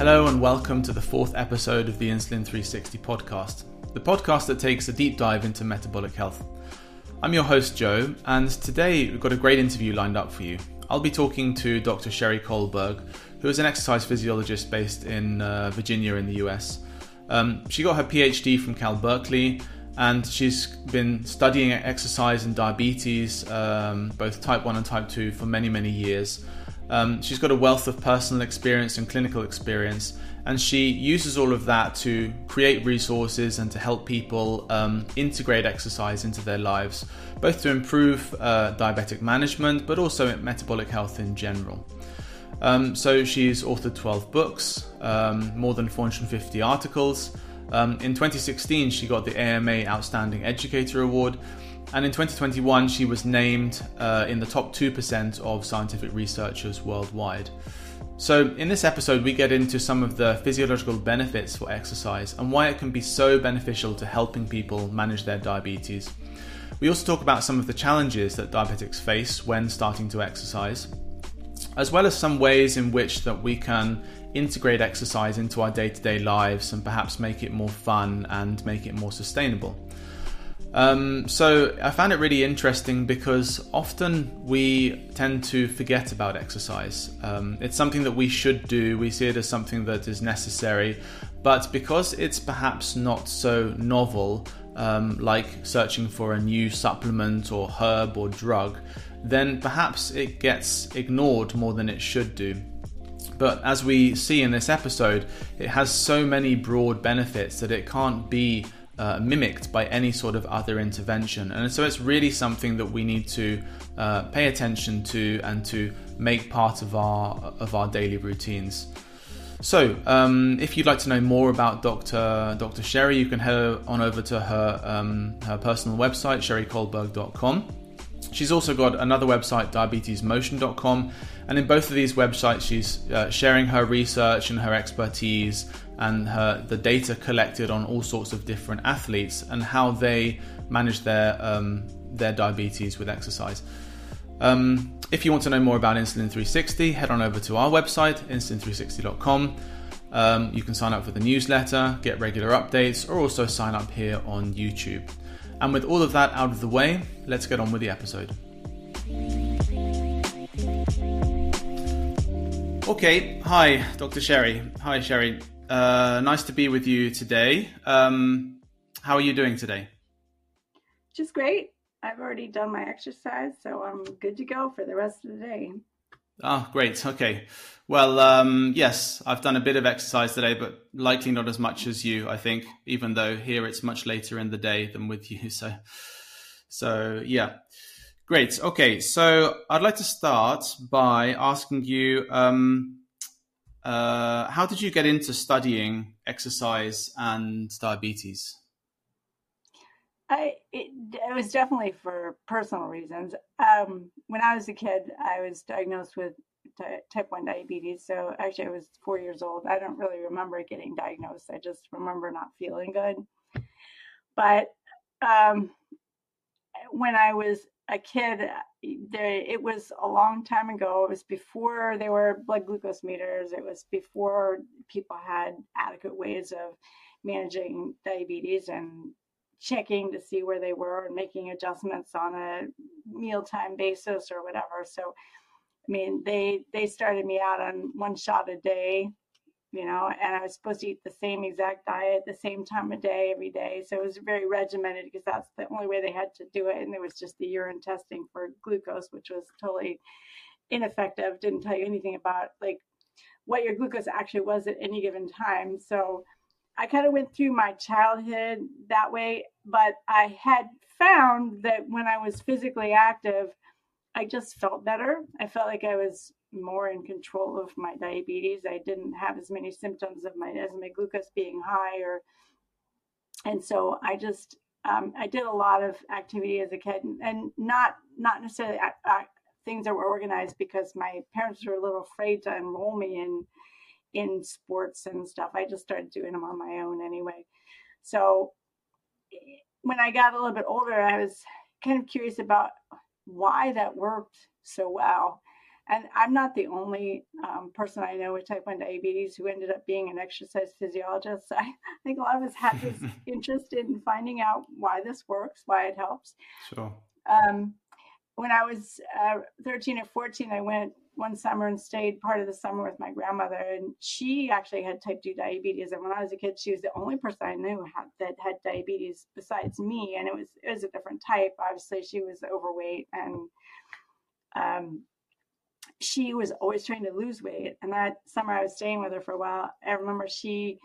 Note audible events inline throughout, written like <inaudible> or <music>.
Hello, and welcome to the fourth episode of the Insulin 360 podcast, the podcast that takes a deep dive into metabolic health. I'm your host, Joe, and today we've got a great interview lined up for you. I'll be talking to Dr. Sheri Colberg, who is an exercise physiologist based in uh, Virginia in the US. Um, she got her PhD from Cal Berkeley, and she's been studying exercise and diabetes, um, both type 1 and type 2, for many, many years. Um, she's got a wealth of personal experience and clinical experience, and she uses all of that to create resources and to help people um, integrate exercise into their lives, both to improve uh, diabetic management but also metabolic health in general. Um, so she's authored 12 books, um, more than 450 articles. Um, in 2016, she got the AMA Outstanding Educator Award, and in 2021, she was named uh, in the top 2% of scientific researchers worldwide. So, in this episode, we get into some of the physiological benefits for exercise and why it can be so beneficial to helping people manage their diabetes. We also talk about some of the challenges that diabetics face when starting to exercise, as well as some ways in which that we can integrate exercise into our day-to-day lives and perhaps make it more fun and make it more sustainable. Um, so I found it really interesting because often we tend to forget about exercise. Um, it's something that we should do, we see it as something that is necessary, but because it's perhaps not so novel, um, like searching for a new supplement or herb or drug, then perhaps it gets ignored more than it should do. But as we see in this episode, it has so many broad benefits that it can't be uh, mimicked by any sort of other intervention. And so it's really something that we need to uh, pay attention to and to make part of our of our daily routines. So, um, if you'd like to know more about Dr. Dr. Sheri, you can head on over to her um, her personal website, shericolberg.com. She's also got another website, diabetesmotion.com, and in both of these websites, she's uh, sharing her research and her expertise and her, the data collected on all sorts of different athletes and how they manage their um, their diabetes with exercise. Um, if you want to know more about Insulin 360, head on over to our website, insulin360.com. Um, you can sign up for the newsletter, get regular updates, or also sign up here on YouTube. And with all of that out of the way, let's get on with the episode. Okay, hi, Dr. Sheri. Hi, Sheri. Uh, nice to be with you today. Um, how are you doing today? Just great. I've already done my exercise, so I'm good to go for the rest of the day. Ah, oh, great. Okay. Well, um, yes, I've done a bit of exercise today, but likely not as much as you, I think, even though here it's much later in the day than with you. <laughs> So, so yeah. Great. Okay. So I'd like to start by asking you, um, uh, how did you get into studying exercise and diabetes? I it, it was definitely for personal reasons. Um, when I was a kid, I was diagnosed with type 1 diabetes. So actually, I was four years old. I don't really remember getting diagnosed. I just remember not feeling good. But um, when I was a kid, there, it was a long time ago. It was before there were blood glucose meters. It was before people had adequate ways of managing diabetes and checking to see where they were and making adjustments on a mealtime basis or whatever. So, mean, they they started me out on one shot a day you know, and I was supposed to eat the same exact diet, the same time of day every day. So it was very regimented because that's the only way they had to do it. And there was just the urine testing for glucose, which was totally ineffective. Didn't tell you anything about like what your glucose actually was at any given time. So I kind of went through my childhood that way, but I had found that when I was physically active, I just felt better. I felt like I was more in control of my diabetes. I didn't have as many symptoms of my as my glucose being high, or and so I just um, I did a lot of activity as a kid, and not not necessarily things that were organized because my parents were a little afraid to enroll me in in sports and stuff. I just started doing them on my own anyway. So when I got a little bit older, I was kind of curious about why that worked so well and I'm not the only um, person I know with type 1 diabetes who ended up being an exercise physiologist. <laughs> I, think a lot of us have this <laughs> interest in finding out why this works, why it helps. Sure. Um, when I was uh, 13 or 14, I went one summer and stayed part of the summer with my grandmother, and she actually had type 2 diabetes. And when I was a kid, she was the only person I knew had, that had diabetes besides me, and it was it was a different type. Obviously, she was overweight and um, she was always trying to lose weight. And that summer I was staying with her for a while, I remember she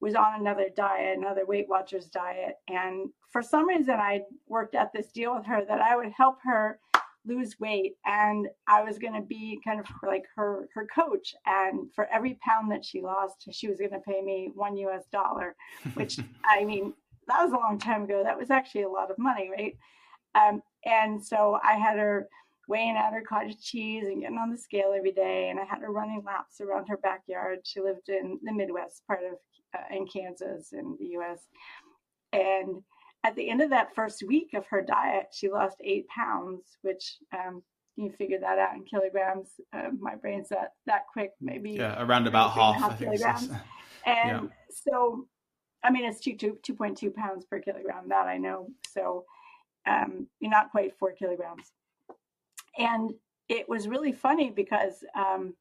was on another diet, another Weight Watchers diet. And for some reason, I worked out this deal with her that I would help her lose weight and I was going to be kind of like her her coach and for every pound that she lost she was going to pay me 1 US dollar which <laughs> I mean that was a long time ago that was actually a lot of money right um, and so I had her weighing out her cottage cheese and getting on the scale every day. And I had her running laps around her backyard. She lived in the Midwest part of uh, in Kansas in the U.S. And at the end of that first week of her diet, she lost eight pounds, which um, you figure that out in kilograms. Uh, my brain's that that quick, maybe yeah, around about half, half kilograms. <laughs> And yeah. so, I mean, it's two two two point two pounds per kilogram. That I know. So, um, you're not quite four kilograms and it was really funny because um,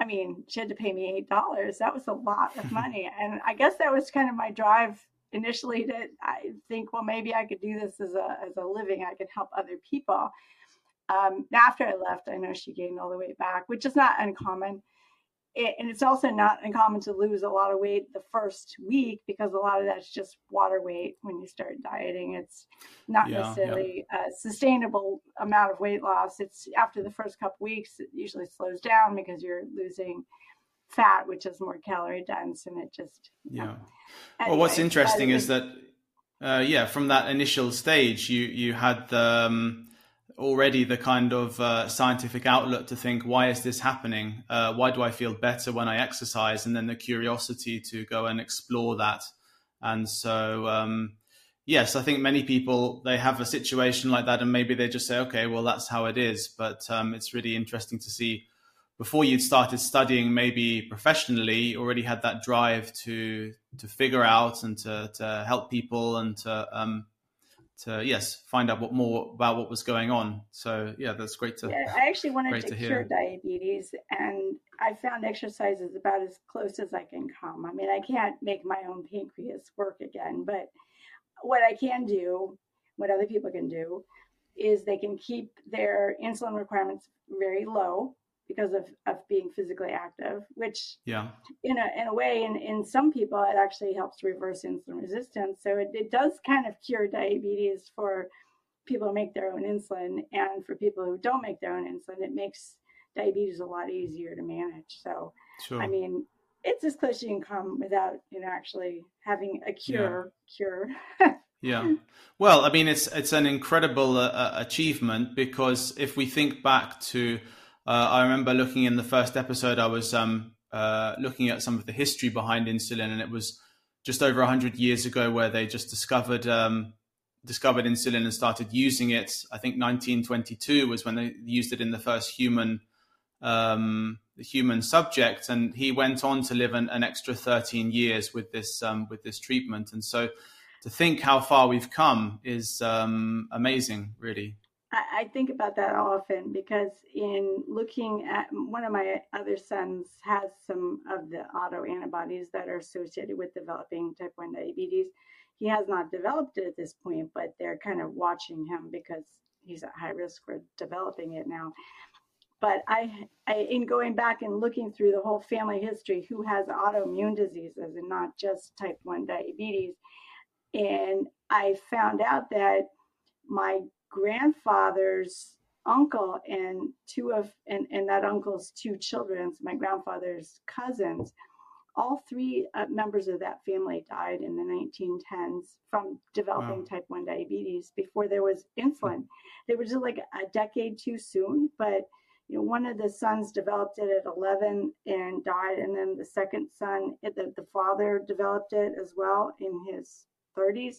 I mean, she had to pay me eight dollars. That was a lot of <laughs> money, and I guess that was kind of my drive initially to I think, well, maybe I could do this as a as a living. I could help other people. Um, after I left, I know she gained all the weight back, which is not uncommon it, and it's also not uncommon to lose a lot of weight the first week because a lot of that's just water weight when you start dieting. It's not yeah, necessarily yeah. a sustainable amount of weight loss. It's after the first couple weeks, it usually slows down because you're losing fat, which is more calorie dense, and it just yeah. Anyway, well, what's interesting is that uh, yeah, from that initial stage, you you had the um, already the kind of uh, scientific outlook to think, why is this happening? Uh, why do I feel better when I exercise? And then the curiosity to go and explore that. And so, um, yes, I think many people they have a situation like that, and maybe they just say, okay, well, that's how it is. But um, it's really interesting to see. Before you'd started studying, maybe professionally, you already had that drive to to figure out and to to help people and to um, to yes find out what more about what was going on. So yeah, that's great to. Yeah, I actually wanted to, to cure diabetes, and I found exercise is about as close as I can come. I mean, I can't make my own pancreas work again, but what I can do, what other people can do, is they can keep their insulin requirements very low because of, of being physically active, which yeah, in a in a way, in, in some people it actually helps reverse insulin resistance. So it, it does kind of cure diabetes for people who make their own insulin and for people who don't make their own insulin, it makes diabetes a lot easier to manage. So sure. I mean it's as close as you can come without, you know, actually having a cure yeah. cure. <laughs> yeah. Well, I mean, it's it's an incredible uh, uh achievement because if we think back to uh, I remember looking in the first episode, I was um, uh, looking at some of the history behind insulin, and it was just over 100 years ago where they just discovered um, discovered insulin and started using it. I think 1922 was when they used it in the first human um, human subject, and he went on to live an, an extra 13 years with this um, with this treatment. And so, to think how far we've come is um, amazing, really. I, think about that often because in looking at one of my other sons has some of the auto antibodies that are associated with developing type 1 diabetes. He has not developed it at this point, but they're kind of watching him because he's at high risk for developing it now. But I, I in going back and looking through the whole family history, who has autoimmune diseases and not just type 1 diabetes, and I found out that my grandfather's uncle and two of and, and that uncle's two children my grandfather's cousins all three uh, members of that family died in the 1910s from developing wow. type 1 diabetes before there was insulin. They were just like a decade too soon but you know one of the sons developed it at 11 and died and then the second son the, the father developed it as well in his 30s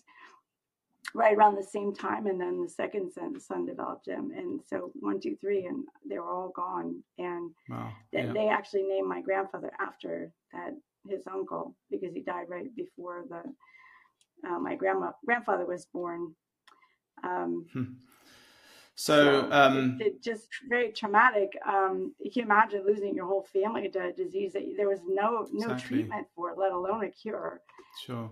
right around the same time, and then the second son, son developed him, and so one, two, three, and they were all gone. And wow. yeah. they, they actually named my grandfather after that his uncle because he died right before the uh, my grandma grandfather was born. Um, hmm. So, so um, it, it just very traumatic. Um, you can imagine losing your whole family to a disease that there was no no exactly. treatment for, let alone a cure. Sure.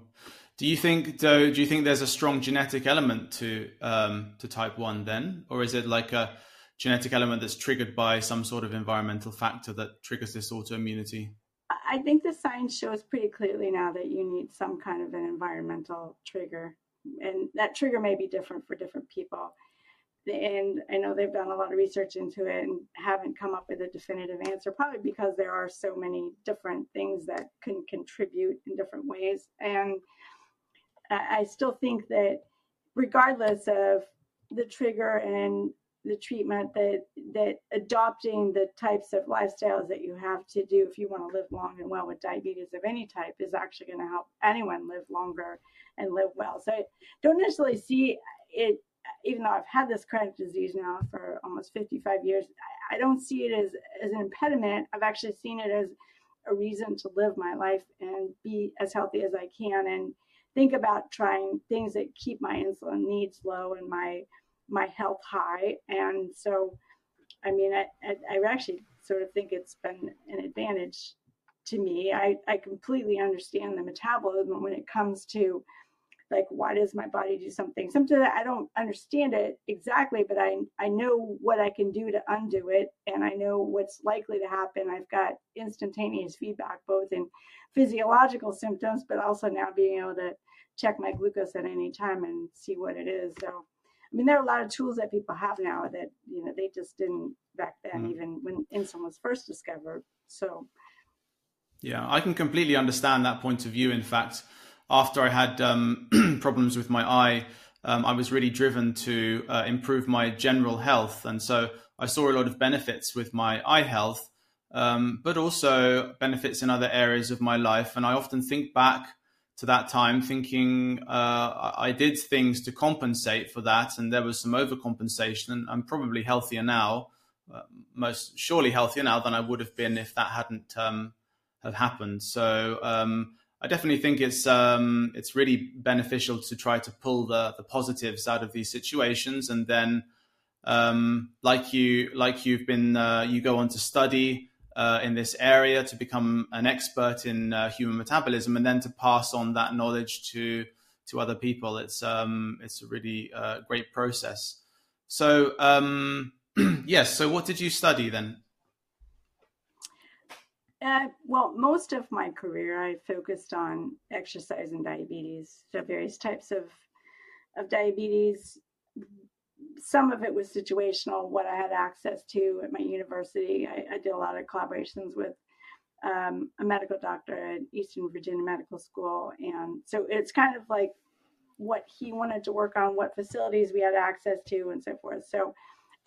Do you think though? Do you think there's a strong genetic element to um, to type one then, or is it like a genetic element that's triggered by some sort of environmental factor that triggers this autoimmunity? I think the science shows pretty clearly now that you need some kind of an environmental trigger, and that trigger may be different for different people. And I know they've done a lot of research into it and haven't come up with a definitive answer, probably because there are so many different things that can contribute in different ways. And I still think that regardless of the trigger and the treatment that that adopting the types of lifestyles that you have to do if you want to live long and well with diabetes of any type is actually going to help anyone live longer and live well. So I don't necessarily see it even though i've had this chronic disease now for almost 55 years i don't see it as as an impediment. I've actually seen it as a reason to live my life and be as healthy as i can and think about trying things that keep my insulin needs low and my my health high. And so, I mean, I, I, I actually sort of think it's been an advantage to me. I, I completely understand the metabolism when it comes to like why does my body do something? Sometimes i don't understand it exactly but i i know what i can do to undo it and i know what's likely to happen. I've got instantaneous feedback both in physiological symptoms but also now being able to check my glucose at any time and see what it is. So i mean there are a lot of tools that people have now that you know they just didn't back then mm. even when insulin was first discovered. So yeah i can completely understand that point of view. In fact after I had um, <clears throat> problems with my eye, um, I was really driven to uh, improve my general health. And so I saw a lot of benefits with my eye health, um, but also benefits in other areas of my life. And I often think back to that time thinking uh, I did things to compensate for that. And there was some overcompensation. And I'm probably healthier now, uh, most surely healthier now than I would have been if that hadn't um, have happened. So, um, I definitely think it's um, it's really beneficial to try to pull the the positives out of these situations, and then um, like you like you've been uh, you go on to study uh, in this area to become an expert in uh, human metabolism, and then to pass on that knowledge to to other people. It's um, it's a really uh, great process. So um, <clears throat> yes, so what did you study then? Uh, well, most of my career, I focused on exercise and diabetes, so various types of of diabetes. Some of it was situational, what I had access to at my university. I, I did a lot of collaborations with um, a medical doctor at Eastern Virginia Medical School, and so it's kind of like what he wanted to work on, what facilities we had access to, and so forth. So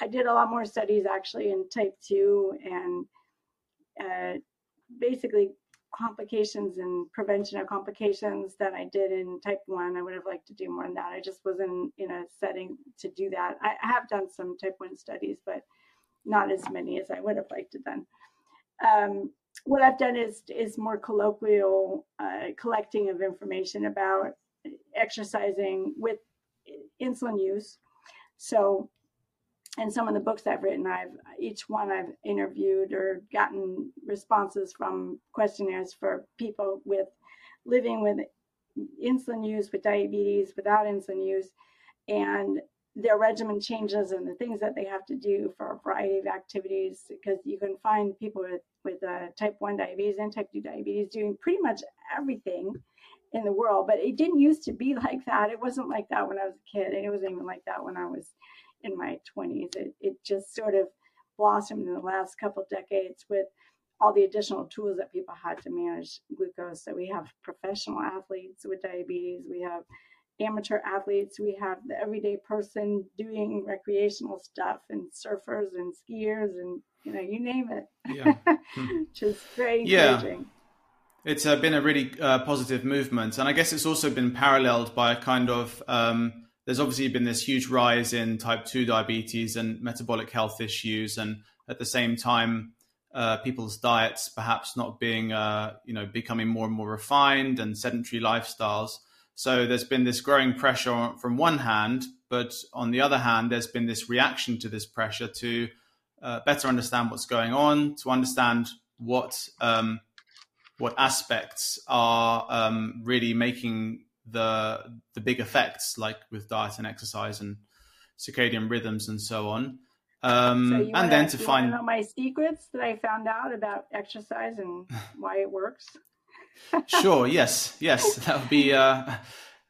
I did a lot more studies actually in type two and uh, basically complications and prevention of complications than I did in type 1. I would have liked to do more than that. I just wasn't in a setting to do that. I have done some type 1 studies, but not as many as I would have liked to done. Um, what I've done is is more colloquial uh, collecting of information about exercising with insulin use. So and some of the books I've written, I've each one I've interviewed or gotten responses from questionnaires for people with living with insulin use, with diabetes, without insulin use, and their regimen changes and the things that they have to do for a variety of activities. Because you can find people with with uh, type one diabetes and type two diabetes doing pretty much everything in the world, but it didn't used to be <laughs> like that. It wasn't like that when I was a kid, and it wasn't even like that when I was in my 20s. It, it just sort of blossomed in the last couple decades with all the additional tools that people had to manage glucose. So we have professional athletes with diabetes, we have amateur athletes, we have the everyday person doing recreational stuff, and surfers and skiers, and you know, you name it. Yeah. <laughs> Just very encouraging. Yeah. It's uh, been a really uh, positive movement, and I guess it's also been paralleled by a kind of um, there's obviously been this huge rise in type 2 diabetes and metabolic health issues. And at the same time, uh, people's diets perhaps not being, uh, you know, becoming more and more refined and sedentary lifestyles. So there's been this growing pressure from one hand, but on the other hand, there's been this reaction to this pressure to uh, better understand what's going on, to understand what um, what aspects are um, really making the the big effects, like with diet and exercise and circadian rhythms and so on. Um, so and wanna, then to find know my secrets that I found out about exercise and <laughs> why it works. sure. Yes. Yes. <laughs> That would be. Uh,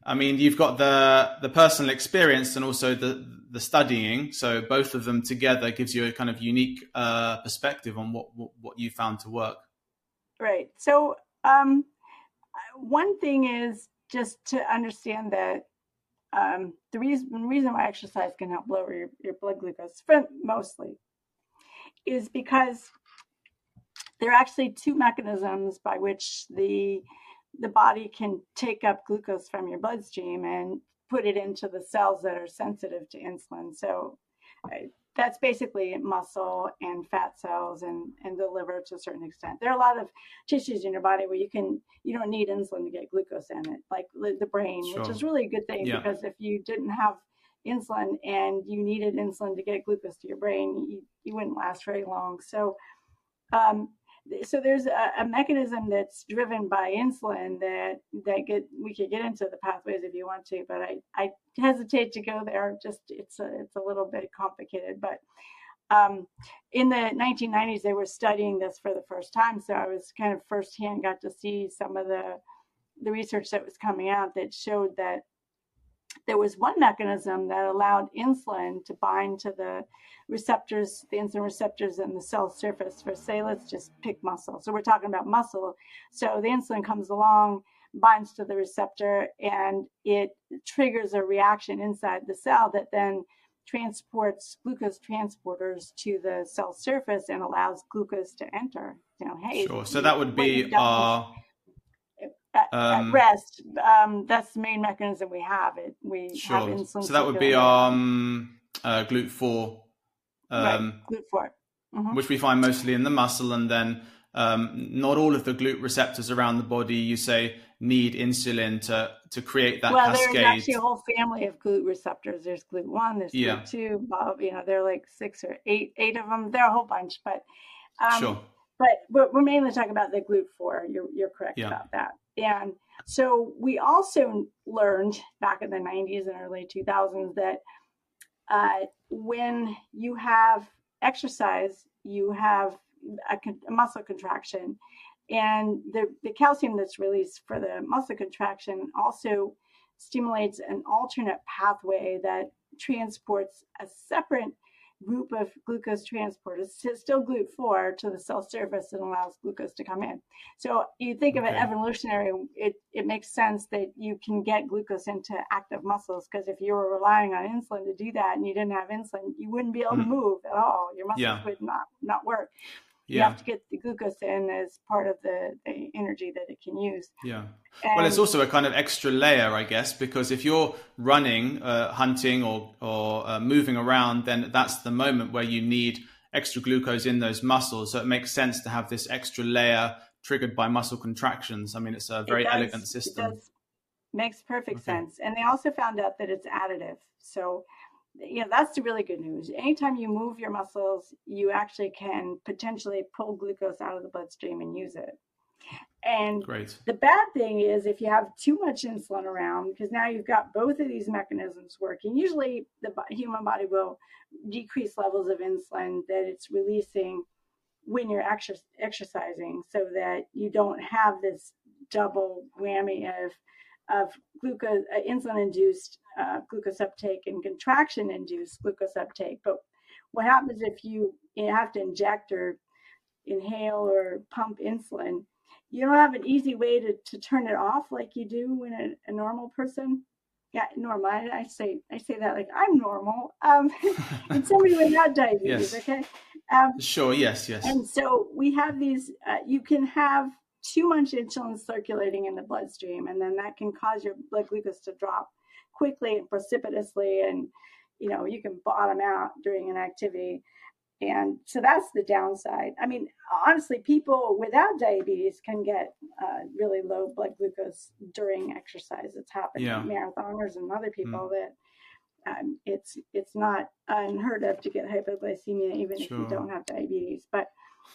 I mean, you've got the the personal experience and also the the studying. So both of them together gives you a kind of unique uh, perspective on what, what, what you found to work. Right. So um, one thing is just to understand that um, the reason reason why exercise can help lower your, your blood glucose, mostly, is because there are actually two mechanisms by which the the body can take up glucose from your bloodstream and put it into the cells that are sensitive to insulin. So uh, that's basically muscle and fat cells and, and the liver to a certain extent. There are a lot of tissues in your body where you can you don't need insulin to get glucose in it, like the brain, sure. which is really a good thing yeah. because if you didn't have insulin and you needed insulin to get glucose to your brain, you, you wouldn't last very long. So um, so there's a, a, mechanism that's driven by insulin that that get we could get into the pathways if you want to, but I, I hesitate to go there. Just it's a, it's a little bit complicated, but um, in the 1990s they were studying this for the first time, so I was kind of firsthand got to see some of the the research that was coming out that showed that there was one mechanism that allowed insulin to bind to the receptors, the insulin receptors in the cell surface for, say, let's just pick muscle. So we're talking about muscle. So the insulin comes along, binds to the receptor, and it triggers a reaction inside the cell that then transports glucose transporters to the cell surface and allows glucose to enter. You know, hey, sure. So that would be our at, um, at rest. Um, that's the main mechanism we have. It we sure. have insulin. So that would be um, uh, GLUT4, um, right. GLUT4, mm-hmm. which we find mostly in the muscle, and then um, not all of the GLUT receptors around the body. You say need insulin to to create that well, cascade. there's actually a whole family of GLUT receptors. There's GLUT1, there's yeah. GLUT2, Bob. You know, there are like six or eight, eight of them. There are a whole bunch, but um, sure. But we're mainly talking about the GLUT4. You're you're correct yeah. about that. And so we also learned back in the 90s and early 2000s that uh, when you have exercise, you have a, a, muscle contraction. And the, the calcium that's released for the muscle contraction also stimulates an alternate pathway that transports a separate group of glucose transporters, still GLUT4 to the cell surface and allows glucose to come in. So you think of it evolutionary, it, it makes sense that you can get glucose into active muscles because if you were relying on insulin to do that and you didn't have insulin, you wouldn't be able mm. to move at all. Your muscles yeah. would not, not work you have to get the glucose in as part of the, the energy that it can use. Yeah. And well, it's also a kind of extra layer, I guess, because if you're running, uh, hunting, or or uh, moving around, then that's the moment where you need extra glucose in those muscles. So it makes sense to have this extra layer triggered by muscle contractions. I mean, it's a very it elegant system. Does Makes perfect okay. sense. And they also found out that it's additive. So you know that's the really good news anytime you move your muscles you actually can potentially pull glucose out of the bloodstream and use it and Great. the bad thing is if you have too much insulin around because now you've got both of these mechanisms working usually the human body will decrease levels of insulin that it's releasing when you're exercising so that you don't have this double whammy of of glucose, uh, insulin-induced uh, glucose uptake and contraction-induced glucose uptake. But what happens if you, you have to inject or inhale or pump insulin? You don't have an easy way to, to turn it off like you do when a, a normal person. Yeah, normal. I, I, say I say that like I'm normal. Um, <laughs> and somebody without diabetes. Yes. Okay. Um, sure. Yes. Yes. And so we have these. Uh, you can have too much insulin circulating in the bloodstream, and then that can cause your blood glucose to drop quickly and precipitously, and you know you can bottom out during an activity. And so that's the downside. I mean, honestly, people without diabetes can get uh, really low blood glucose during exercise. It's happened yeah. to marathoners and other people mm. that um, it's it's not unheard of to get hypoglycemia even sure. if you don't have diabetes. But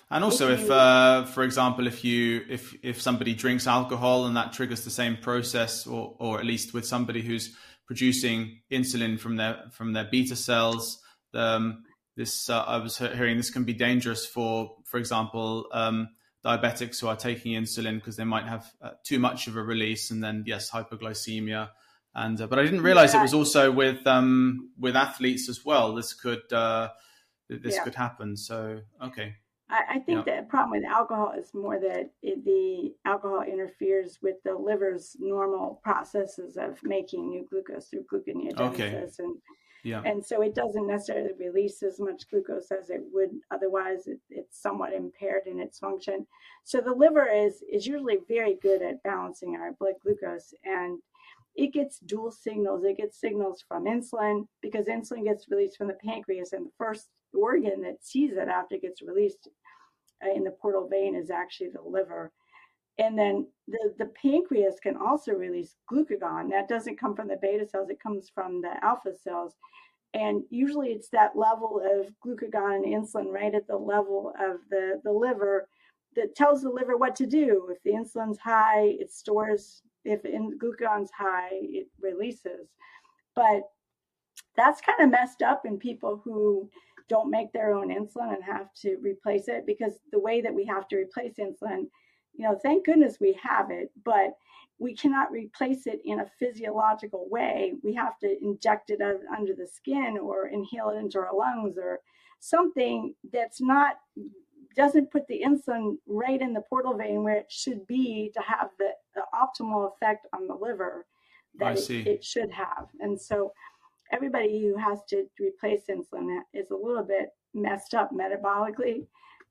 and also, if, uh, for example, if you if if somebody drinks alcohol and that triggers the same process, or or at least with somebody who's producing insulin from their from their beta cells, um, this uh, I was hearing this can be dangerous for, for example. Um, diabetics who are taking insulin because they might have uh, too much of a release and then yes hypoglycemia and uh, but I didn't realize yeah. it was also with um, with athletes as well. This could uh, this yeah. could happen. So okay. I, I think yeah. the problem with alcohol is more that it, the alcohol interferes with the liver's normal processes of making new glucose through gluconeogenesis, okay. and yeah. and so it doesn't necessarily release as much glucose as it would otherwise. It, it's somewhat impaired in its function. So the liver is is usually very good at balancing our blood glucose and it gets dual signals. It gets signals from insulin because insulin gets released from the pancreas, and the first organ that sees it after it gets released uh, in the portal vein is actually the liver. And then the, the pancreas can also release glucagon. That doesn't come from the beta cells, it comes from the alpha cells. And usually it's that level of glucagon and insulin right at the level of the, the liver that tells the liver what to do. If the insulin's high, it stores if in glucagon's high, it releases. But that's kind of messed up in people who don't make their own insulin and have to replace it because the way that we have to replace insulin, you know, thank goodness we have it, but we cannot replace it in a physiological way. We have to inject it under the skin or inhale it into our lungs or something that's not doesn't put the insulin right in the portal vein where it should be to have the, the optimal effect on the liver that it, it, should have. And so everybody who has to replace insulin is a little bit messed up metabolically.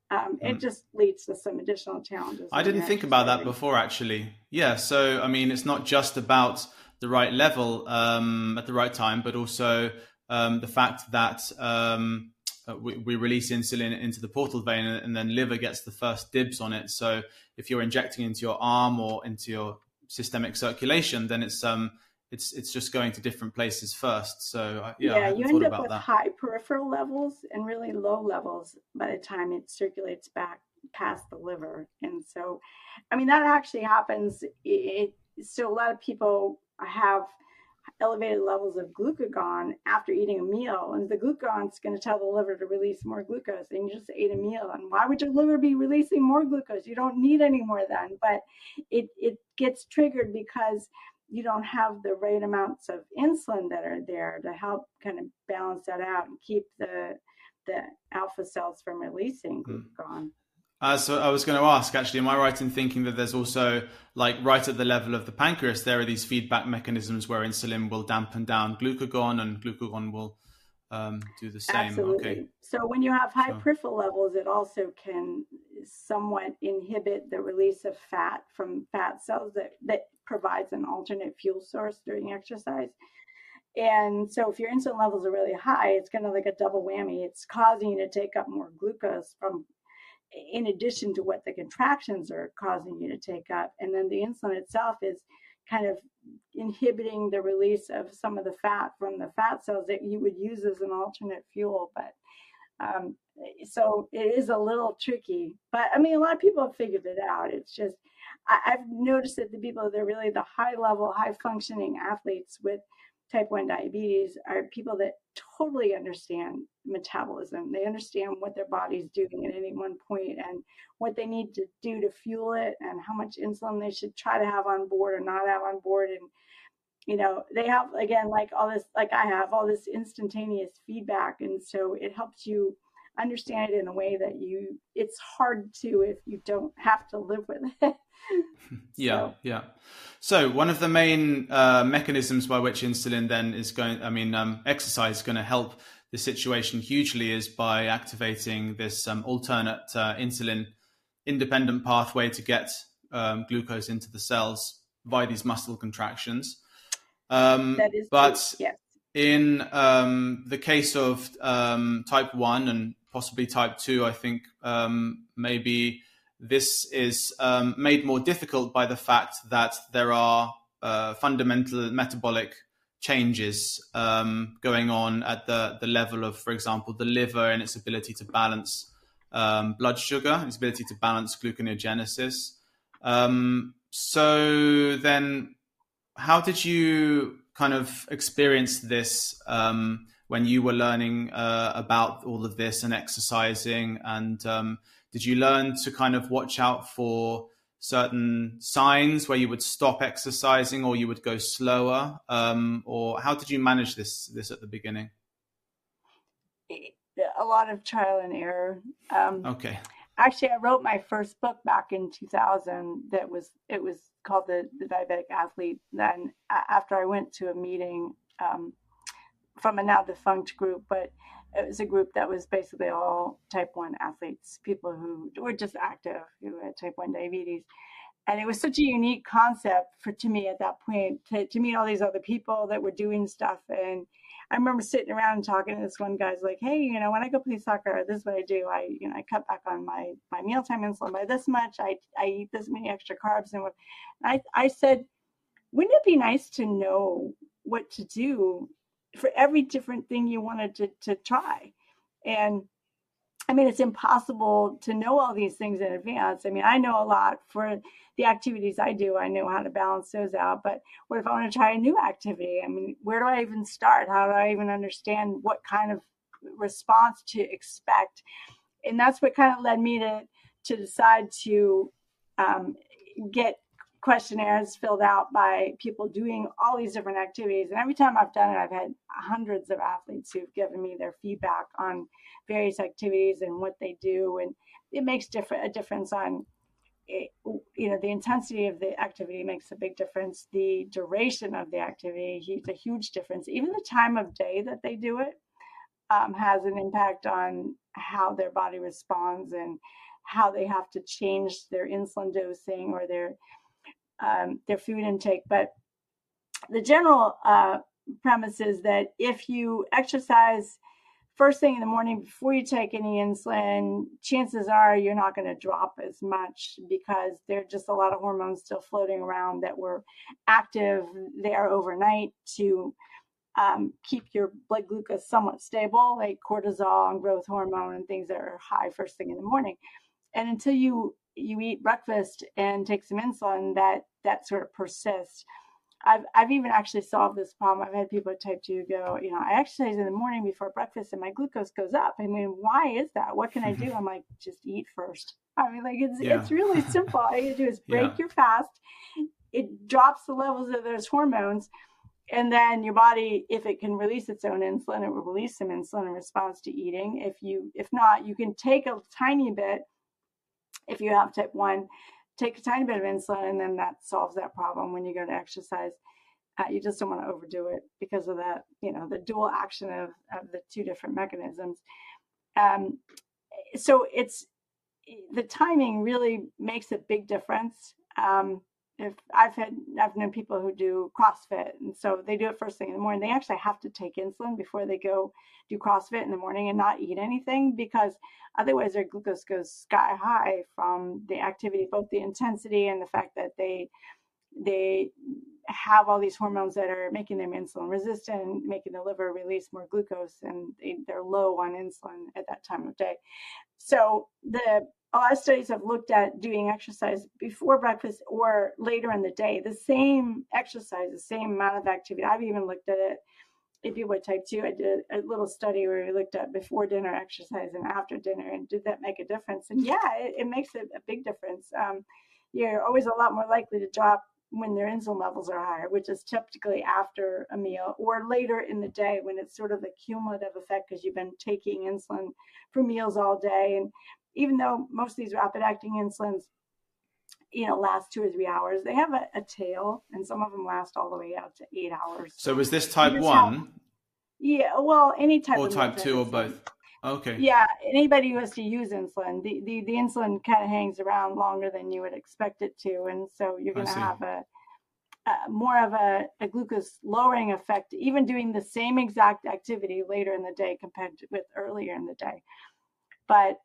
Um, it mm. just leads to some additional challenges. I didn't think about that before, actually. Yeah. So, I mean, it's not just about the right level um, at the right time, but also um, the fact that um, uh, we, we, release insulin into the portal vein and then liver gets the first dibs on it. So if you're injecting into your arm or into your systemic circulation, then it's um it's it's just going to different places first. So uh, yeah, yeah you end up with that. high peripheral levels and really low levels by the time it circulates back past the liver. And so, I mean, that actually happens. It, so a lot of people have elevated levels of glucagon after eating a meal. And the glucagon's going to tell the liver to release more glucose. And you just ate a meal. And why would your liver be releasing more glucose? You don't need any more then. But it, it gets triggered because you don't have the right amounts of insulin that are there to help kind of balance that out and keep the the alpha cells from releasing hmm. glucagon. Uh, so I was going to ask, actually, am I right in thinking that there's also, like, right at the level of the pancreas, there are these feedback mechanisms where insulin will dampen down glucagon, and glucagon will um, do the same. Absolutely. Okay. So when you have high peripheral levels, it also can somewhat inhibit the release of fat from fat cells that that provides an alternate fuel source during exercise. And so if your insulin levels are really high, it's kind of like a double whammy. It's causing you to take up more glucose from in addition to what the contractions are causing you to take up. And then the insulin itself is kind of inhibiting the release of some of the fat from the fat cells that you would use as an alternate fuel. But um, so it is a little tricky. But I mean, a lot of people have figured it out. It's just, I, I've noticed that the people that are really the high level, high functioning athletes with type 1 diabetes are people that totally understand metabolism. They understand what their body's doing at any one point and what they need to do to fuel it and how much insulin they should try to have on board or not have on board. And, you know, they have, again, like all this, like I have, all this instantaneous feedback. And so it helps you understand it in a way that you, it's hard to if you don't have to live with it. <laughs> <laughs> yeah, so. yeah. So one of the main uh, mechanisms by which insulin then is going, I mean, um, exercise is going to help the situation hugely is by activating this um, alternate uh, insulin independent pathway to get um, glucose into the cells via these muscle contractions. Um, that is but true. In um, the case of um, type 1 and possibly type 2, I think um, maybe this is um, made more difficult by the fact that there are uh, fundamental metabolic changes um, going on at the, the level of, for example, the liver and its ability to balance um, blood sugar, its ability to balance gluconeogenesis. So then, how did you kind of experienced this um, when you were learning uh, about all of this and exercising? And um, did you learn to kind of watch out for certain signs where you would stop exercising or you would go slower? Um, or how did you manage this this at the beginning? A lot of trial and error. Um, okay actually i wrote my first book back in 2000 that was it was called the, the diabetic athlete then after i went to a meeting um, from a now defunct group but it was a group that was basically all type 1 athletes, people who were just active, who had type 1 diabetes. And it was such a unique concept for to me at that point to, to meet all these other people that were doing stuff. And I remember sitting around and talking to this one guy's like, hey, you know, when I go play soccer, this is what I do. I, you know, I cut back on my my mealtime insulin by this much. I I eat this many extra carbs. And what I I said, wouldn't it be nice to know what to do for every different thing you wanted to, to try. And I mean, it's impossible to know all these things in advance. I mean, I know a lot for the activities I do. I know how to balance those out. But what if I want to try a new activity? I mean, where do I even start? How do I even understand what kind of response to expect? And that's what kind of led me to to decide to um, get questionnaires filled out by people doing all these different activities. And every time I've done it, I've had hundreds of athletes who've given me their feedback on various activities and what they do. And it makes different a difference on it, you know the intensity of the activity makes a big difference the duration of the activity a huge difference even the time of day that they do it um, has an impact on how their body responds and how they have to change their insulin dosing or their um, their food intake. But the general uh, premise is that if you exercise first thing in the morning before you take any insulin, chances are you're not going to drop as much because there are just a lot of hormones still floating around that were active there overnight to um, keep your blood glucose somewhat stable, like cortisol and growth hormone and things that are high first thing in the morning. And until you you eat breakfast and take some insulin, that that sort of persists. I've I've even actually solved this problem. I've had people with type two go, you know, I exercise in the morning before breakfast and my glucose goes up. I mean, why is that? What can I do? <laughs> I'm like, just eat first. I mean, like it's yeah. it's really <laughs> simple. All you do is break yeah. your fast. It drops the levels of those hormones. And then your body, if it can release its own insulin, it will release some insulin in response to eating. If you if not, you can take a tiny bit if you have type 1 take a tiny bit of insulin and then that solves that problem when you go to exercise. Uh, you just don't want to overdo it because of that you know the dual action of, of the two different mechanisms. Um, so it's the timing really makes a big difference. Um, if I've had I've known people who do CrossFit and so they do it first thing in the morning. They actually have to take insulin before they go do CrossFit in the morning and not eat anything because otherwise their glucose goes sky high from the activity, both the intensity and the fact that they they have all these hormones that are making them insulin resistant, making the liver release more glucose, and they, they're low on insulin at that time of day. So the a lot of studies have looked at doing exercise before breakfast or later in the day. The same exercise, the same amount of activity. I've even looked at it if you with type 2. I did a little study where we looked at before dinner exercise and after dinner, and did that make a difference? And yeah, it, it makes a, a, big difference. Um, you're always a lot more likely to drop when their insulin levels are higher, which is typically after a meal or later in the day when it's sort of a cumulative effect because you've been taking insulin for meals all day. And even though most of these rapid acting insulins you know last two or three hours they have a, a, tail and some of them last all the way out to eight hours. So is this type one? have, yeah well any type or type two or both? Okay. Yeah anybody who has to use insulin the, the, the insulin kind of hangs around longer than you would expect it to and so you're going to have a uh, more of a, a, glucose lowering effect, even doing the same exact activity later in the day compared to, with earlier in the day. But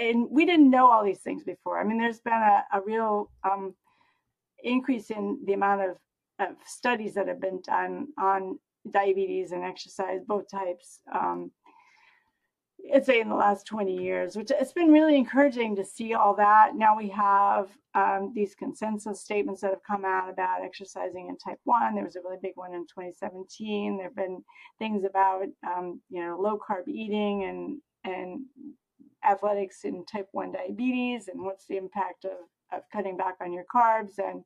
and we didn't know all these things before. I mean, there's been a, a real um, increase in the amount of, of studies that have been done on diabetes and exercise, both types. Um, I'd say in the last 20 years, which it's been really encouraging to see all that. Now we have um, these consensus statements that have come out about exercising in type 1. There was a really big one in 2017. There have been things about, um, you know, low carb eating and, and athletics in type 1 diabetes and what's the impact of, of cutting back on your carbs. And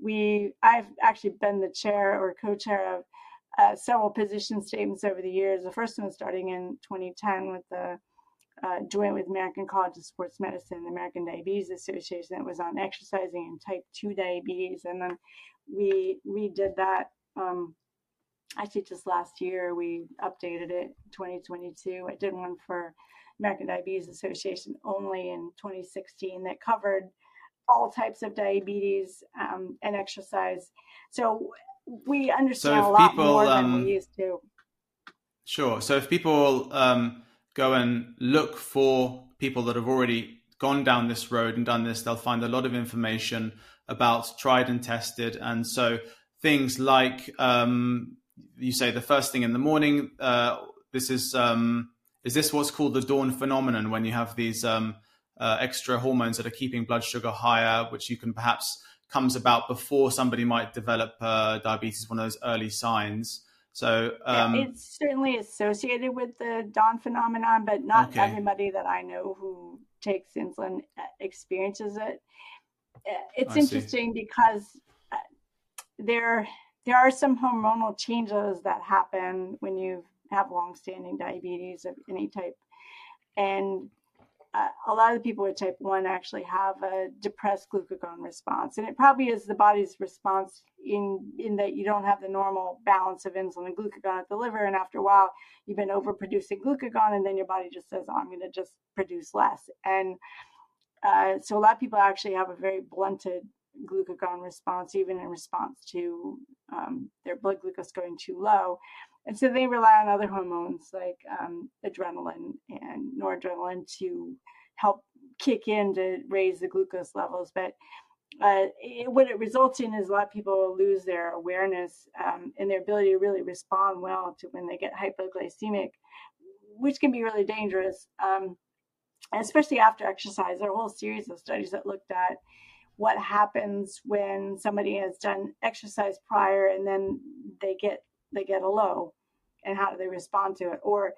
we, I've actually been the chair or co-chair of uh, several position statements over the years. The first one starting in 2010 with the uh, joint with American College of Sports Medicine, the American Diabetes Association, that was on exercising and type 2 diabetes. And then we redid that. Um, actually, just last year, we updated it 2022. I did one for American Diabetes Association only in 2016 that covered all types of diabetes um, and exercise. So we understand so a lot people, more um, than we used to. Sure. So if people um, go and look for people that have already gone down this road and done this, they'll find a lot of information about tried and tested. And so things like um, you say the first thing in the morning. Uh, this is um, is this what's called the dawn phenomenon when you have these um, uh, extra hormones that are keeping blood sugar higher, which you can perhaps comes about before somebody might develop uh, diabetes, one of those early signs. So um, yeah, it's certainly associated with the dawn phenomenon, but not okay. everybody that I know who takes insulin uh, experiences it. Uh, it's I interesting see. because uh, there there are some hormonal changes that happen when you have long-standing diabetes of any type, and uh, a lot of the people with type 1 actually have a depressed glucagon response. And it probably is the body's response in in that you don't have the normal balance of insulin and glucagon at the liver. And after a while you've been overproducing glucagon and then your body just says oh, i'm going to just produce less. And uh, so a lot of people actually have a very blunted glucagon response even in response to um, their blood glucose going too low and so they rely on other hormones like um, adrenaline and noradrenaline to help kick in to raise the glucose levels. But uh, it, what it results in is a lot of people lose their awareness um, and their ability to really respond well to when they get hypoglycemic, which can be really dangerous, um, especially after exercise. There are a whole series of studies that looked at what happens when somebody has done exercise prior and then they get they get a low and how do they respond to it or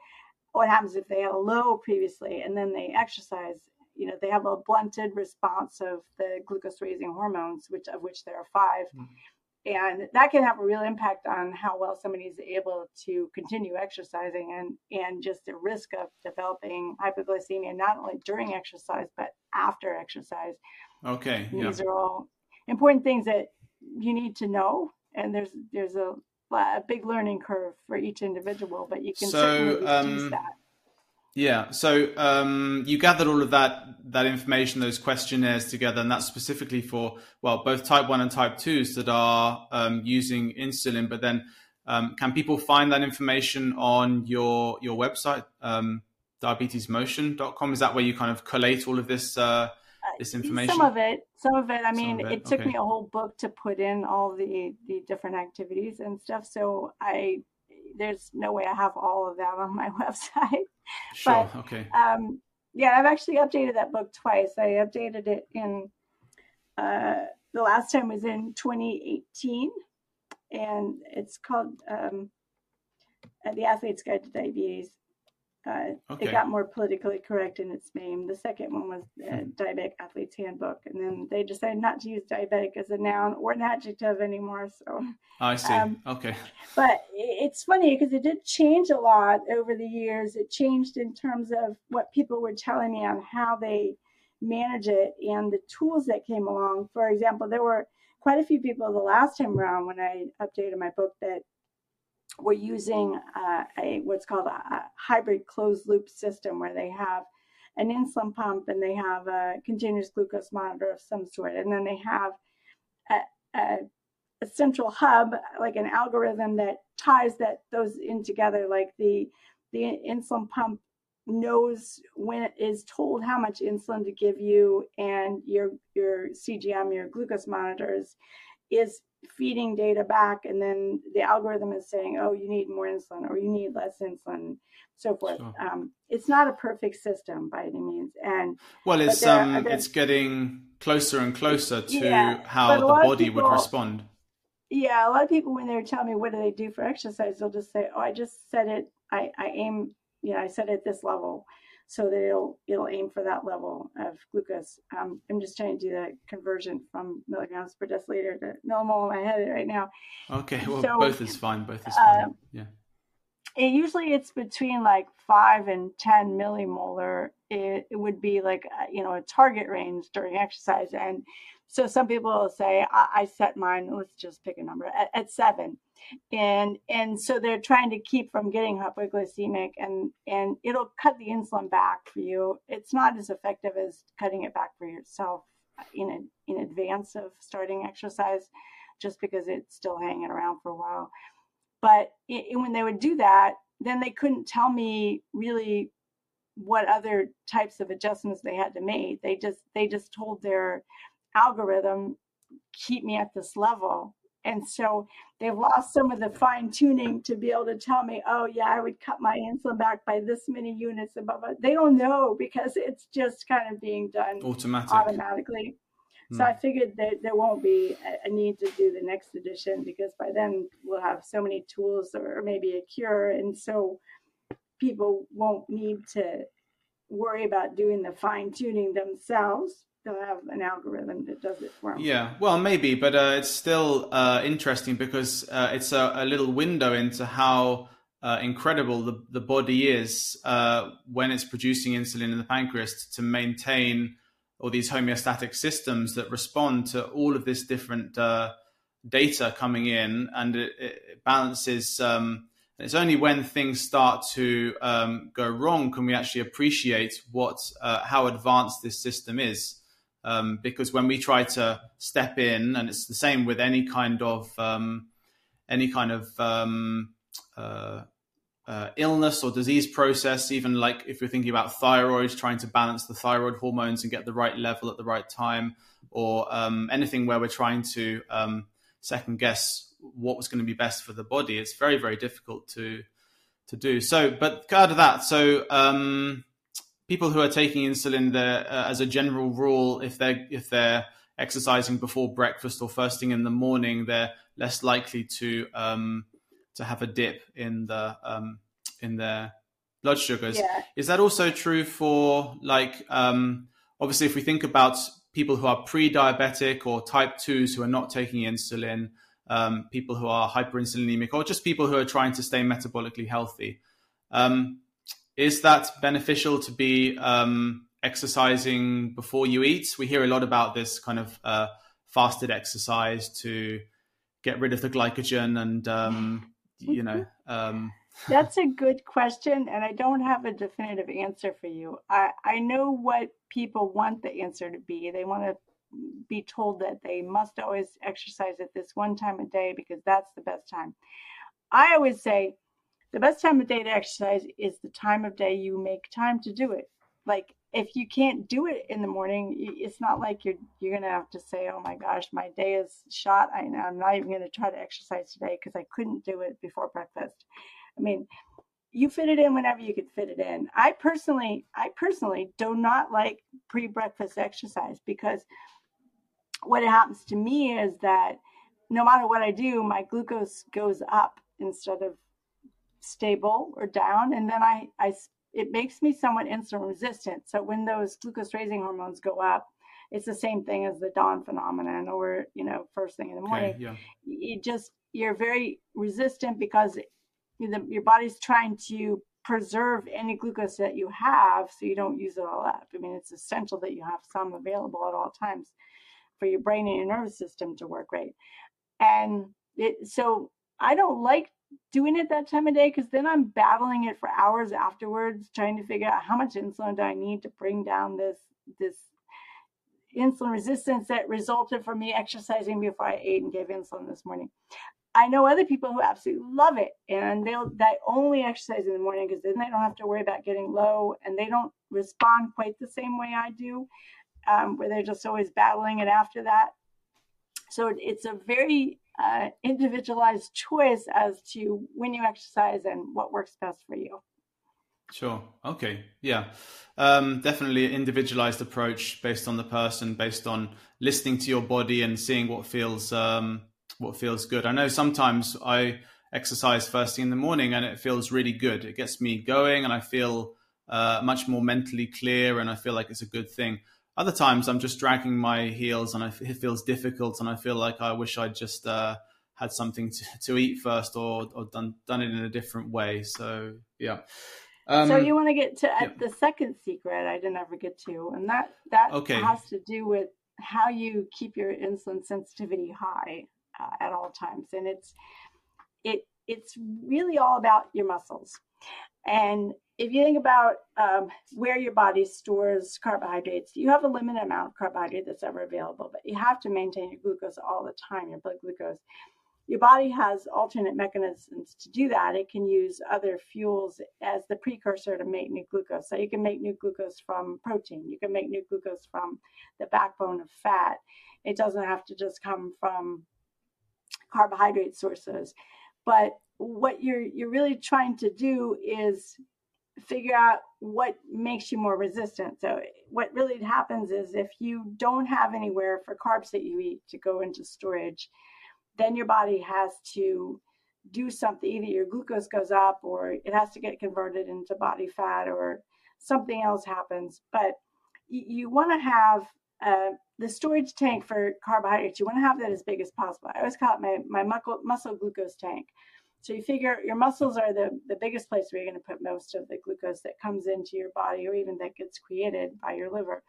what happens if they had a low previously and then they exercise you know they have a blunted response of the glucose raising hormones which of which there are 5 mm-hmm. and that can have a real impact on how well somebody is able to continue exercising and and just the risk of developing hypoglycemia not only during exercise but after exercise okay these yeah. are all important things that you need to know and there's there's a a big learning curve for each individual, but you can so, certainly um, that. Yeah, so um, you gathered all of that that information, those questionnaires together, and that's specifically for well, both type one and type twos that are um, using insulin. But then, um, can people find that information on your your website, um, diabetesmotion.com? Is that where you kind of collate all of this? Uh, this information? Some of it, some of it. I mean, it. it. took okay. me a whole book to put in all the the different activities and stuff. So I, there's no way I have all of that on my <laughs> website. Sure. But, okay. Um, yeah, I've actually updated that book twice. I updated it in uh, the last time was in 2018, and it's called um, "The Athlete's Guide to Diabetes." Uh, okay. It got more politically correct in its name. The second one was the hmm. Diabetic Athlete's Handbook, and then they decided not to use diabetic as a noun or an adjective anymore. So I see. Um, okay. But it's funny because it did change a lot over the years. It changed in terms of what people were telling me on how they manage it and the tools that came along. For example, there were quite a few people the last time around when I updated my book that we're using uh, a what's called a, hybrid closed loop system where they have an insulin pump and they have a continuous glucose monitor of some sort, and then they have a, a a central hub, like an algorithm that ties that those in together. Like the the insulin pump knows when it is told how much insulin to give you, and your your CGM, your glucose monitors, is feeding data back, and then the algorithm is saying, "Oh, you need more insulin, or you need less insulin." so forth. Sure. Um, it's not a perfect system by any means, and well, it's um, it's getting closer and closer to yeah, how the body people, would respond. Yeah, a lot of people when they're telling me what do they do for exercise, they'll just say, "Oh, I just set it. I I aim. You know, I set it at this level." So that it'll it'll aim for that level of glucose. Um, I'm just trying to do the conversion from milligrams per deciliter to millimole in my head right now. Okay, well, so, both is fine. Both is fine. Uh, yeah it usually it's between like five and 10 millimolar. It, it would be like, uh, you know, a target range during exercise. And so some people will say, I, I set mine, let's just pick a number at, at, seven. And, and so they're trying to keep from getting hypoglycemic and, and it'll cut the insulin back for you. It's not as effective as cutting it back for yourself in, a, in advance of starting exercise, just because it's still hanging around for a while. But it, when they would do that, then they couldn't tell me really what other types of adjustments they had to make. They just they just told their algorithm keep me at this level. And so they've lost some of the fine tuning to be able to tell me, oh yeah, I would cut my insulin back by this many units above it. They don't know because it's just kind of being done Automatic. automatically. So I figured that there won't be a, need to do the next edition because by then we'll have so many tools or maybe a cure. And so people won't need to worry about doing the fine tuning themselves. They'll have an algorithm that does it for them. Yeah, well, maybe, but uh, it's still uh, interesting because uh, it's a, a, little window into how uh, incredible the, the body is uh, when it's producing insulin in the pancreas to maintain or these homeostatic systems that respond to all of this different uh, data coming in, and it, it balances. Um, it's only when things start to um, go wrong can we actually appreciate what uh, how advanced this system is. Um, because when we try to step in, and it's the same with any kind of um, any kind of um, uh, uh, illness or disease process, even like if you're thinking about thyroid, trying to balance the thyroid hormones and get the right level at the right time, or um, anything where we're trying to um, second guess what was going to be best for the body, it's very, very difficult to to do. So, but out of that, so um, people who are taking insulin, there uh, as a general rule, if they're if they're exercising before breakfast or first thing in the morning, they're less likely to um, to have a dip in the um, in their blood sugars. Yeah. Is that also true for like um, obviously if we think about people who are pre-diabetic or type twos who are not taking insulin, um, people who are hyperinsulinemic, or just people who are trying to stay metabolically healthy? Um, is that beneficial to be um, exercising before you eat? We hear a lot about this kind of uh, fasted exercise to get rid of the glycogen and um, you know um... <laughs> that's a good question and i don't have a definitive answer for you. I i know what people want the answer to be. They want to be told that they must always exercise at this one time a day because that's the best time. I always say the best time of day to exercise is the time of day you make time to do it. Like if you can't do it in the morning, it's not like you're you're gonna have to say, "Oh my gosh, my day is shot. I, I'm not even gonna try to exercise today because I couldn't do it before breakfast." I mean, you fit it in whenever you can fit it in. I personally, I personally do not like pre-breakfast exercise because what happens to me is that no matter what I do, my glucose goes up instead of stable or down, and then I I it makes me somewhat insulin resistant. So when those glucose raising hormones go up, it's the same thing as the dawn phenomenon or you know first thing in the morning. Okay, yeah. You just you're very resistant because your body's trying to preserve any glucose that you have so you don't use it all up. I mean, it's essential that you have some available at all times for your brain and your nervous system to work right. And it, so I don't like doing it that time of day because then I'm battling it for hours afterwards, trying to figure out how much insulin do I need to bring down this this insulin resistance that resulted from me exercising before I ate and gave insulin this morning. I know other people who absolutely love it and they'll they only exercise in the morning because then they don't have to worry about getting low and they don't respond quite the same way I do, um, where they're just always battling it after that. So it's a very uh, individualized choice as to when you exercise and what works best for you. Sure. Okay. Yeah. Um, definitely individualized approach based on the person, based on listening to your body and seeing what feels um, what feels good. I know sometimes I exercise first thing in the morning and it feels really good. It gets me going and I feel uh, much more mentally clear and I feel like it's a good thing. Other times I'm just dragging my heels and it feels difficult and I feel like I wish I'd just uh, had something to, to eat first or, or done done it in a different way. So yeah. Um, so you want to get to yeah. the second secret I didn't ever get to, and that that okay. has to do with how you keep your insulin sensitivity high uh, at all times, and it's it it's really all about your muscles. And if you think about um, where your body stores carbohydrates, you have a limited amount of carbohydrate that's ever available, but you have to maintain your glucose all the time, your blood glucose your body has alternate mechanisms to do that. It can use other fuels as the precursor to make new glucose. So you can make new glucose from protein. You can make new glucose from the backbone of fat. It doesn't have to just come from carbohydrate sources. But what you're you're really trying to do is figure out what makes you more resistant. So what really happens is if you don't have anywhere for carbs that you eat to go into storage, then your body has to do something. Either your glucose goes up or it has to get converted into body fat or something else happens. But you, want to have uh, the storage tank for carbohydrates you want to have that as big as possible. I always call it my, my muscle, muscle glucose tank so you figure your muscles are the, the biggest place where you're going to put most of the glucose that comes into your body or even that gets created by your liver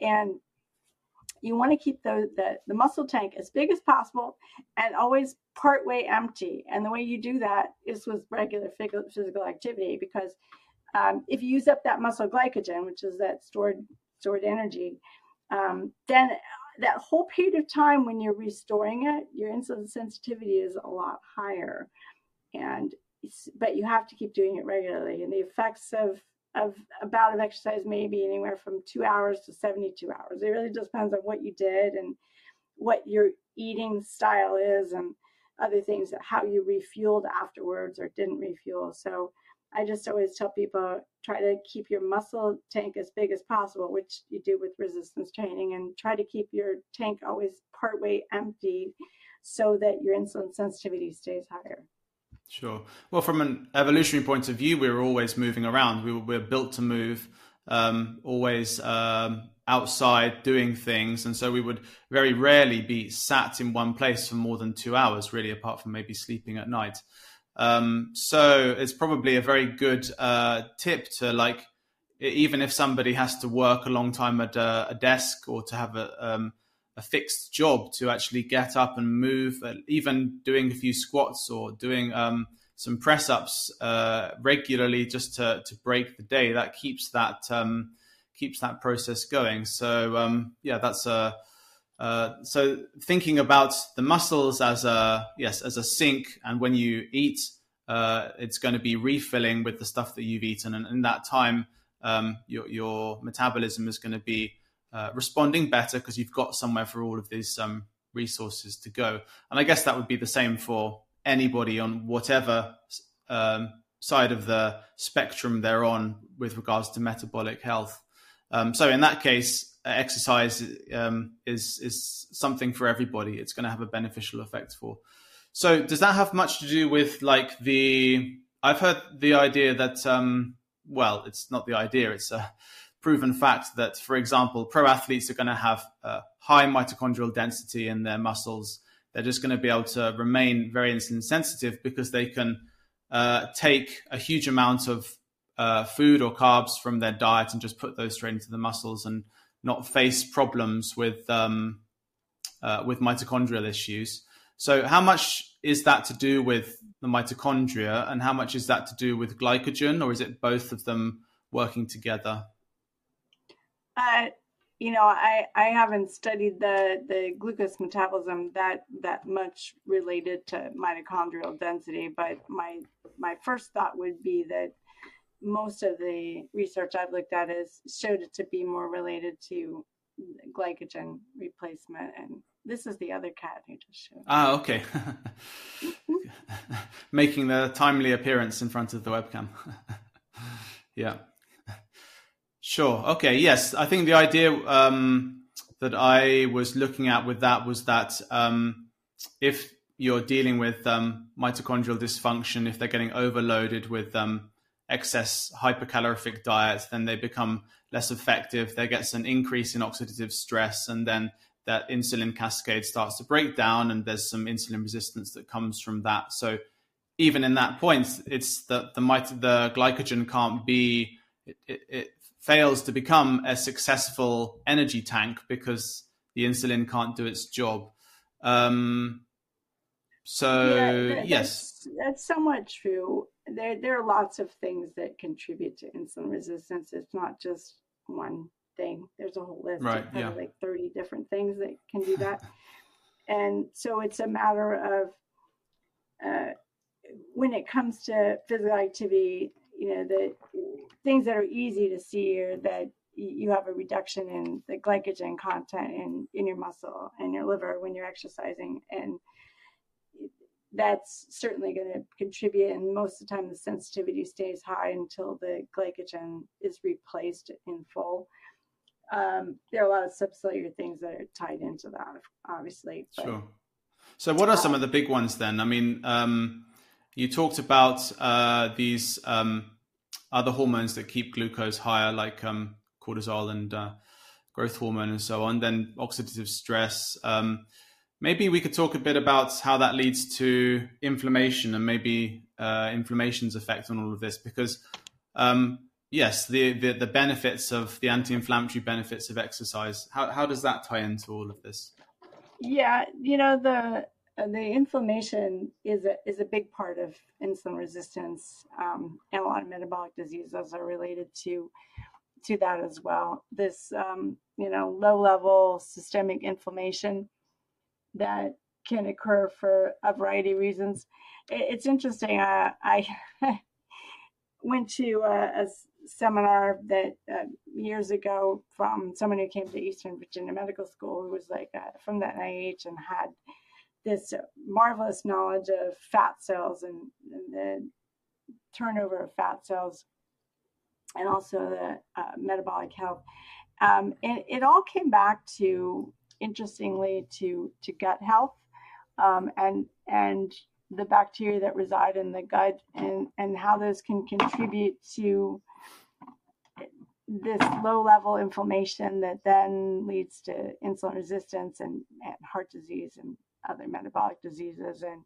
and you want to keep the, the, the muscle tank as big as possible and always part way empty. And the way you do that is with regular physical activity because um, if you use up that muscle glycogen, which is that stored stored energy, um, then that whole period of time when you're restoring it, your insulin sensitivity is a lot higher. And but you have to keep doing it regularly. And the effects of of a bout of exercise maybe anywhere from two hours to 72 hours. It really depends on what you did and what your eating style is and other things, how you refueled afterwards or didn't refuel. So I just always tell people try to keep your muscle tank as big as possible, which you do with resistance training, and try to keep your tank always partway empty so that your insulin sensitivity stays higher. Sure. Well, from an evolutionary point of view, we were always moving around. We were, we built to move, um, always um, outside doing things. And so we would very rarely be sat in one place for more than two hours, really, apart from maybe sleeping at night. Um, so it's probably a very good uh, tip to like, even if somebody has to work a long time at a, a desk or to have a, um, a fixed job to actually get up and move, uh, even doing a few squats or doing um, some press ups uh, regularly just to, to break the day. That keeps that um, keeps that process going. So um, yeah, that's a uh, so thinking about the muscles as a yes as a sink, and when you eat, uh, it's going to be refilling with the stuff that you've eaten, and in that time, um, your your metabolism is going to be uh, responding better because you've got somewhere for all of these um, resources to go. And I guess that would be the same for anybody on whatever um, side of the spectrum they're on with regards to metabolic health. Um, so in that case, exercise um, is is something for everybody. It's going to have a beneficial effect for. So does that have much to do with like the? I've heard the idea that um, well, it's not the idea. It's a proven fact that, for example, pro athletes are going to have a high mitochondrial density in their muscles. They're just going to be able to remain very insulin sensitive because they can uh, take a huge amount of uh, food or carbs from their diet and just put those straight into the muscles and not face problems with um, uh, with mitochondrial issues. So, how much is that to do with the mitochondria, and how much is that to do with glycogen, or is it both of them working together? Uh, you know, I, I haven't studied the, the glucose metabolism that that much related to mitochondrial density, but my my first thought would be that most of the research I've looked at has showed it to be more related to glycogen replacement and this is the other cat who just showed. Ah, okay. <laughs> Making the timely appearance in front of the webcam. <laughs> yeah. Sure. Okay. Yes. I think the idea um, that I was looking at with that was that um, if you're dealing with um, mitochondrial dysfunction, if they're getting overloaded with um, excess hypercalorific diets, then they become less effective. There gets an increase in oxidative stress, and then that insulin cascade starts to break down, and there's some insulin resistance that comes from that. So even in that point, it's that the the glycogen can't be it, it, it fails to become a successful energy tank because the insulin can't do its job. Um, so yeah, that, yes, that's, that's, somewhat true. There, there are lots of things that contribute to insulin resistance. It's not just one thing. There's a whole list right, of yeah. like 30 different things that can do that. <laughs> and so it's a matter of uh, when it comes to physical activity, you know, the things that are easy to see are that you have a reduction in the glycogen content in, in your muscle and your liver when you're exercising. And that's certainly going to contribute. And most of the time, the sensitivity stays high until the glycogen is replaced in full. Um, there are a lot of subcellular things that are tied into that, obviously. But, sure. So, what are some of the big ones then? I mean, um, you talked about uh, these um, other hormones that keep glucose higher, like um, cortisol and uh, growth hormone and so on. Then oxidative stress. Um, maybe we could talk a bit about how that leads to inflammation and maybe uh, inflammation's effect on all of this, because um, yes, the, the, the benefits of the anti-inflammatory benefits of exercise. How how does that tie into all of this? Yeah, you know the the inflammation is a, is a big part of insulin resistance, um, and a lot of metabolic diseases are related to to that as well. This, um, you know, low level systemic inflammation that can occur for a variety of reasons. It's interesting. Uh, I <laughs> went to a, a, seminar that uh, years ago from someone who came to Eastern Virginia Medical School who was like uh, from the NIH and had this marvelous knowledge of fat cells and, and the turnover of fat cells and also the uh, metabolic health. Um, and it all came back to, interestingly, to, to gut health um, and, and the bacteria that reside in the gut and, and how those can contribute to this low level inflammation that then leads to insulin resistance and, and heart disease and other metabolic diseases. And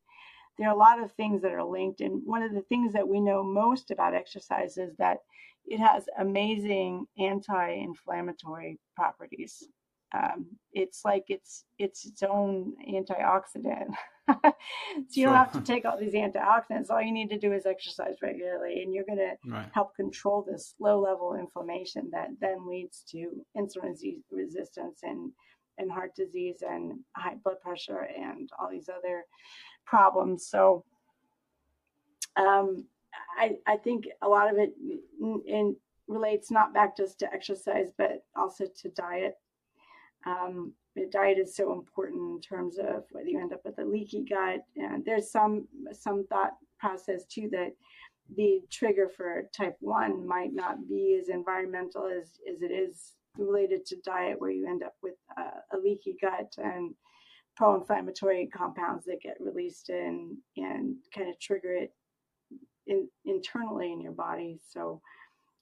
there are a lot of things that are linked. And one of the things that we know most about exercise is that it has amazing anti-inflammatory properties. Um, it's like it's it's its own antioxidant. <laughs> so you sure. don't have to take all these antioxidants. All you need to do is exercise regularly, and you're going right. to help control this low level inflammation that then leads to insulin resistance and and heart disease and high blood pressure and all these other problems. So um, I, I think a lot of it in, in relates not back just to exercise, but also to diet. Um, diet is so important in terms of whether you end up with a leaky gut. And there's some some thought process too that the trigger for type one might not be as environmental as, as it is related to diet where you end up with uh, a leaky gut and pro-inflammatory compounds that get released and and kind of trigger it in, internally in your body so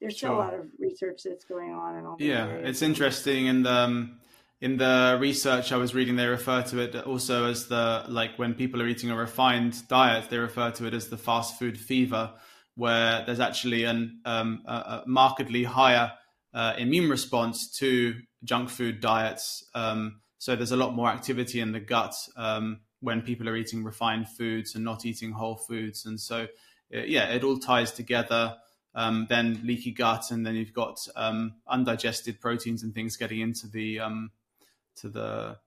there's still a lot of research that's going on and all yeah areas. it's interesting and um in the research I was reading, they refer to it also as the like when people are eating a refined diet, they refer to it as the fast food fever, where there's actually an um, a, a markedly higher uh, immune response to junk food diets. Um, so there's a lot more activity in the gut um, when people are eating refined foods and not eating whole foods. And so, uh, yeah, it all ties together. um, then leaky gut, and then you've got um, undigested proteins and things getting into the um, to the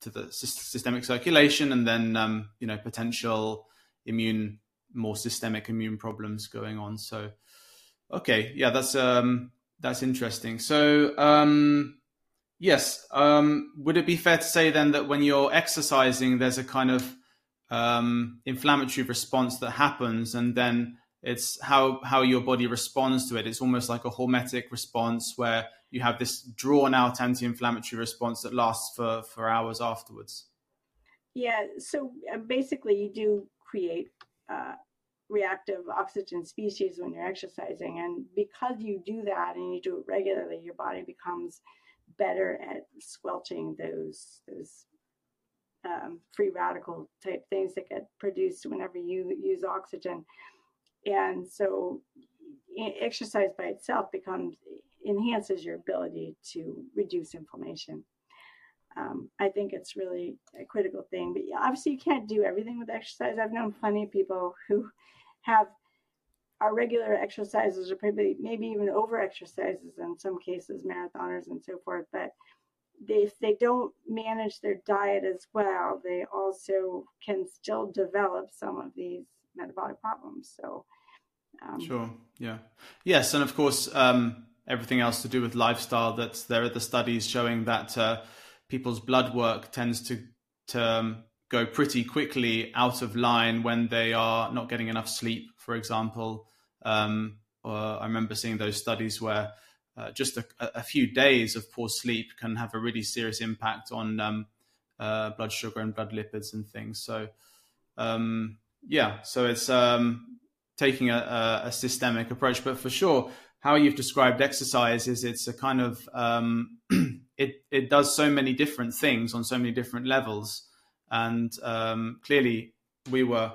to the systemic circulation, and then um, you know potential immune more systemic immune problems going on. So, okay, yeah, that's um, that's interesting. So, um, yes, um, would it be fair to say then that when you're exercising, there's a kind of um, inflammatory response that happens, and then it's how how your body responds to it. It's almost like a hormetic response where you have this drawn out anti-inflammatory response that lasts for for hours afterwards. Yeah. So uh, basically, you do create uh, reactive oxygen species when you're exercising, and because you do that and you do it regularly, your body becomes better at squelching those those um, free radical type things that get produced whenever you use oxygen. And so exercise by itself becomes enhances your ability to reduce inflammation. Um, I think it's really a critical thing. But obviously, you can't do everything with exercise. I've known plenty of people who have our regular exercises or maybe maybe even over exercises in some cases, marathoners and so forth. But they, if they don't manage their diet as well, they also can still develop some of these metabolic problems. So, um, sure, yeah, yes, and of course, um, everything else to do with lifestyle. That there are the studies showing that uh, people's blood work tends to to um, go pretty quickly out of line when they are not getting enough sleep, for example. Um, I remember seeing those studies where uh, just a, a, few days of poor sleep can have a really serious impact on um, uh, blood sugar and blood lipids and things. So, um, yeah, so it's um, taking a, a, systemic approach, but for sure, how you've described exercise is it's a kind of um, <clears throat> it it does so many different things on so many different levels, and um, clearly we were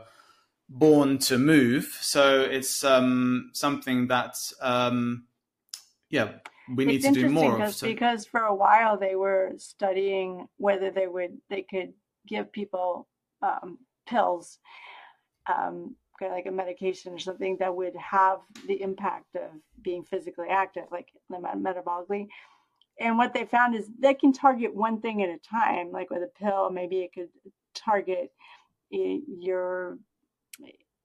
born to move, so it's um, something that yeah, we need to do more of. So. Because for a while they were studying whether they would they could give people um, pills, um, like a medication or something that would have the impact of being physically active, like metabolically. And what they found is they can target one thing at a time. Like with a pill, maybe it could target your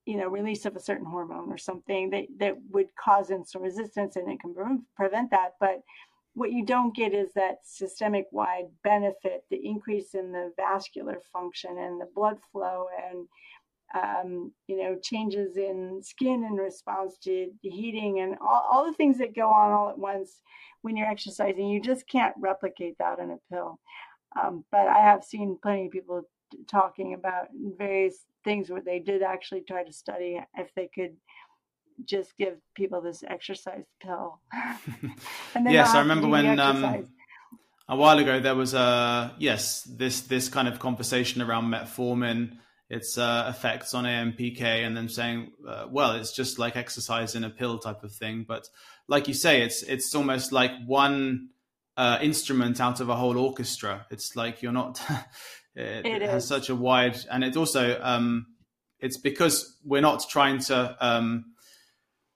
you know release of a certain hormone or something that that would cause insulin resistance and it can prevent that but what you don't get is that systemic wide benefit the increase in the vascular function and the blood flow and um, you know changes in skin in response to heating and all, all the things that go on all at once when you're exercising you just can't replicate that in a pill um, but i have seen plenty of people talking about various things where they did actually try to study if they could just give people this exercise pill. <laughs> <laughs> yes, I remember when um, a while ago there was a yes this this kind of conversation around metformin, its uh, effects on AMPK, and then saying, uh, well, it's just like exercise in a pill type of thing. But like you say, it's it's almost like one uh, instrument out of a whole orchestra. It's like you're not <laughs> It, it has such a wide, and it's also um, it's because we're not trying to um,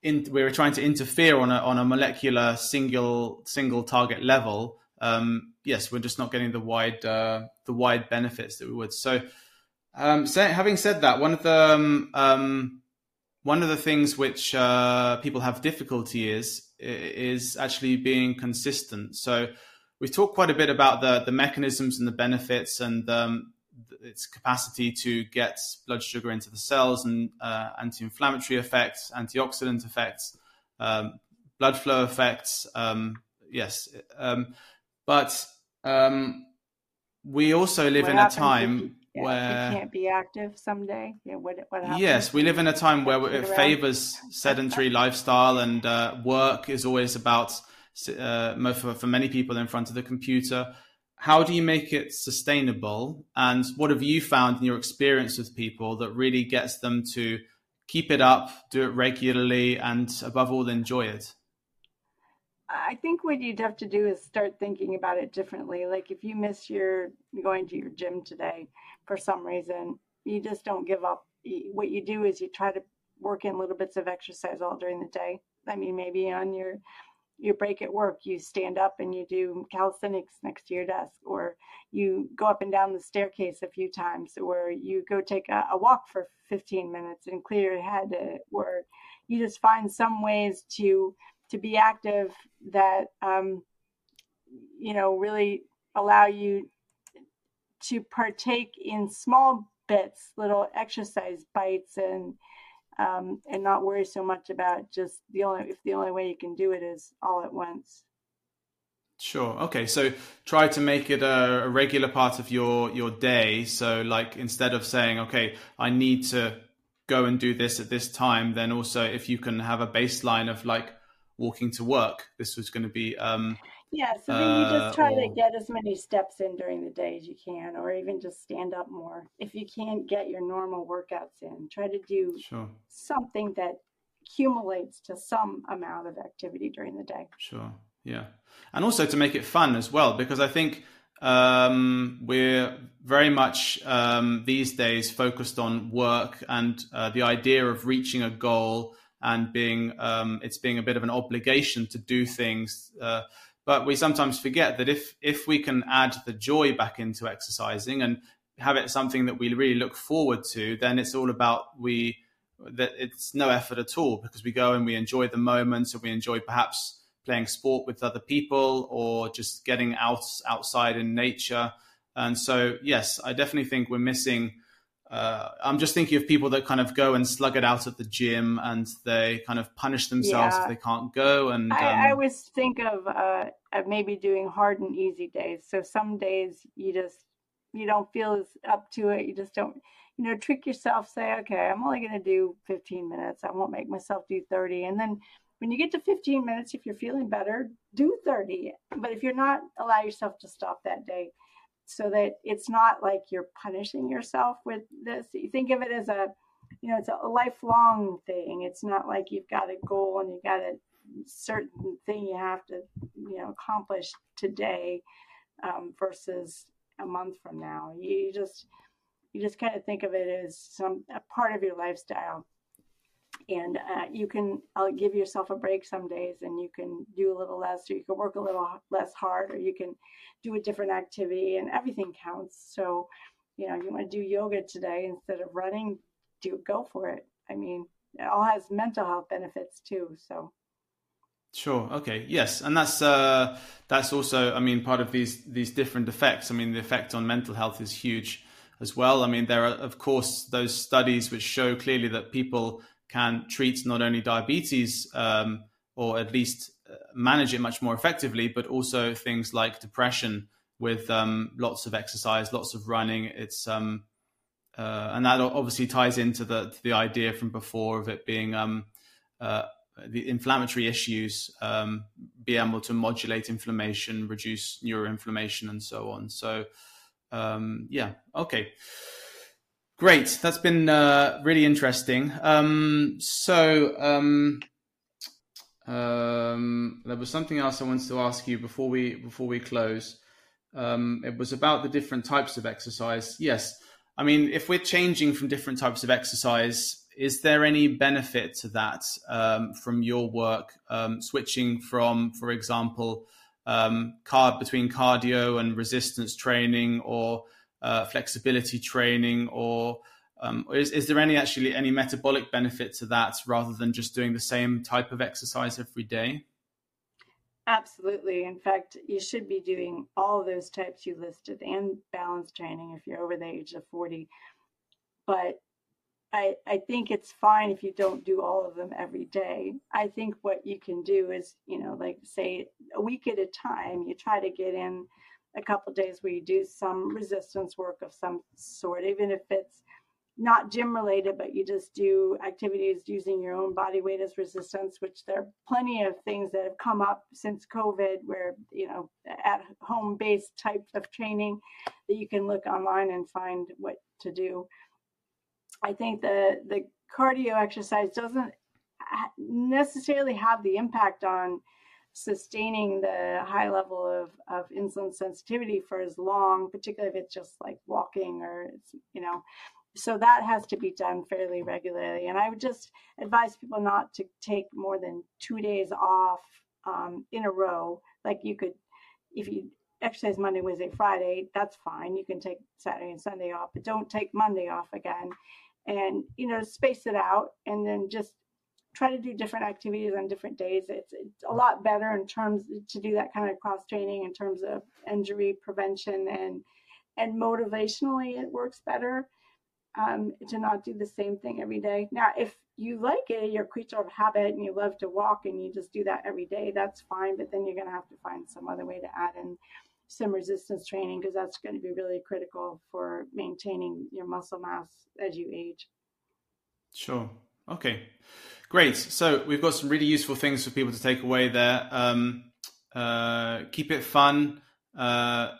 in, we're trying to interfere on a on a molecular single single target level. Um, yes, we're just not getting the wide uh, the wide benefits that we would. So, um, so having said that, one of the um, um, one of the things which uh, people have difficulty is is actually being consistent. So we've talked quite a bit about the the mechanisms and the benefits and um, its capacity to get blood sugar into the cells and uh, anti-inflammatory effects, antioxidant effects, um, blood flow effects. Um, yes, um, but um, we also live what in a time. Yeah, where can't be active someday. Yeah, what, what happens? Yes, we live in a time where it favors sedentary lifestyle and uh, work is always about uh, for, for many people in front of the computer. How do you make it sustainable? And what have you found in your experience with people that really gets them to keep it up, do it regularly, and above all, enjoy it? I think what you'd have to do is start thinking about it differently. Like if you miss your going to your gym today for some reason, you just don't give up. What you do is you try to work in little bits of exercise all during the day. I mean, maybe on your your break at work, you stand up and you do calisthenics next to your desk, or you go up and down the staircase a few times, or you go take a, a walk for 15 minutes and clear your head, uh, or you just find some ways to to be active that um, you know really allow you to partake in small bits, little exercise bites, and um, and not worry so much about just the only if the only way you can do it is all at once. Sure. Okay. So try to make it a, a, regular part of your your day. So like instead of saying, okay, I need to go and do this at this time, then also if you can have a baseline of like walking to work, this was going to be um, yeah, so then you just try uh, or, to get as many steps in during the day as you can, or even just stand up more. If you can't get your normal workouts in, try to do sure. something that accumulates to some amount of activity during the day. Sure, yeah. And also to make it fun as well, because I think um, we're very much um, these days focused on work and uh, the idea of reaching a goal and being um, it's being a bit of an obligation to do things. Uh, but we sometimes forget that if if we can add the joy back into exercising and have it something that we really look forward to, then it's all about we that it's no effort at all because we go and we enjoy the moments and we enjoy perhaps playing sport with other people or just getting out outside in nature. And so, yes, I definitely think we're missing uh, I'm just thinking of people that kind of go and slug it out at the gym and they kind of punish themselves yeah. if they can't go. And um... I, I, always think of, uh, of maybe doing hard and easy days. So some days you just you don't feel as up to it. You just don't, you know, trick yourself. Say, okay, I'm only going to do 15 minutes. I won't make myself do 30. And then when you get to 15 minutes, if you're feeling better, do 30. But if you're not, allow yourself to stop that day so that it's not like you're punishing yourself with this. You think of it as a, you know, it's a lifelong thing. It's not like you've got a goal and you got a certain thing you have to, you know, accomplish today um, versus a month from now. You just, you just kind of think of it as some a part of your lifestyle and uh, you can I'll give yourself a break some days and you can do a little less or you can work a little less hard or you can do a different activity and everything counts so you know you want to do yoga today instead of running do go for it i mean it all has mental health benefits too so Sure. Okay. Yes, and that's uh, that's also, I mean, part of these these different effects. I mean, the effect on mental health is huge as well. I mean, there are of course those studies which show clearly that people can treat not only diabetes um, or at least uh, manage it much more effectively, but also things like depression with um, lots of exercise, lots of running. It's um, uh, and that obviously ties into the the idea from before of it being um, uh, the inflammatory issues, um, be able to modulate inflammation, reduce neuroinflammation, and so on. So, um, yeah, okay. Great, that's been uh, really interesting. Um, so um, um, there was something else I wanted to ask you before we before we close. Um, it was about the different types of exercise. Yes, I mean if we're changing from different types of exercise, is there any benefit to that um, from your work? Um, switching from, for example, car between cardio and resistance training, or uh, flexibility training, or um, is, is there any actually any metabolic benefit to that rather than just doing the same type of exercise every day? Absolutely. In fact, you should be doing all those types you listed and balance training if you're over the age of 40. But I, I think it's fine if you don't do all of them every day. I think what you can do is, you know, like say a week at a time, you try to get in a couple days where you do some resistance work of some sort, even if it's not gym related, but you just do activities using your own body weight as resistance, which there are plenty of things that have come up since COVID where, you know, at home based type of training that you can look online and find what to do. I think the, the cardio exercise doesn't necessarily have the impact on sustaining the high level of, of insulin sensitivity for as long, particularly if it's just like walking or you know, so that has to be done fairly regularly. And I would just advise people not to take more than two days off um, in a row. Like you could, if you exercise Monday, Wednesday, Friday, that's fine. You can take Saturday and Sunday off, but don't take Monday off again. And you know, space it out, and then just try to do different activities on different days. It's, it's a lot better in terms to do that kind of cross training in terms of injury prevention and and motivationally it works better um, to not do the same thing every day. Now, if you like it, you're a creature of habit and you love to walk and you just do that every day, that's fine. But then you're going to have to find some other way to add in some resistance training because that's going to be really critical for maintaining your muscle mass as you age. Sure. Okay. Great. So we've got some really useful things for people to take away there. Um, uh, keep it fun. Uh,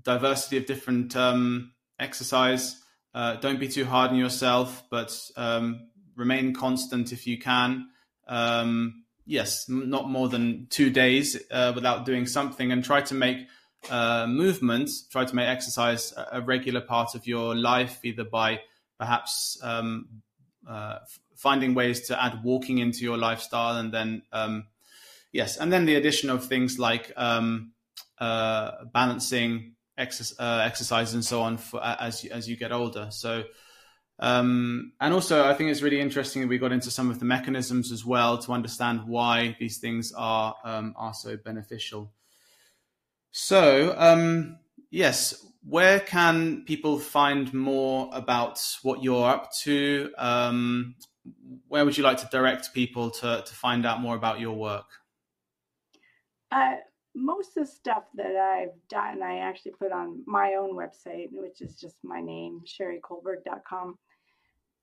diversity of different um, exercise. Uh, don't be too hard on yourself, but um, remain constant if you can. Um, yes, not more than two days uh, without doing something, and try to make uh, movement, try to make exercise a, regular part of your life, either by perhaps um, uh, finding ways to add walking into your lifestyle, and then um, yes, and then the addition of things like um, uh, balancing exercise, uh, exercise and so on for, as as you get older. So, um, and also I think it's really interesting that we got into some of the mechanisms as well to understand why these things are um, are so beneficial. So, um, yes, where can people find more about what you're up to? Um, where would you like to direct people to to find out more about your work? Uh, most of the stuff that I've done, I actually put on my own website, which is just my name, shericolberg.com.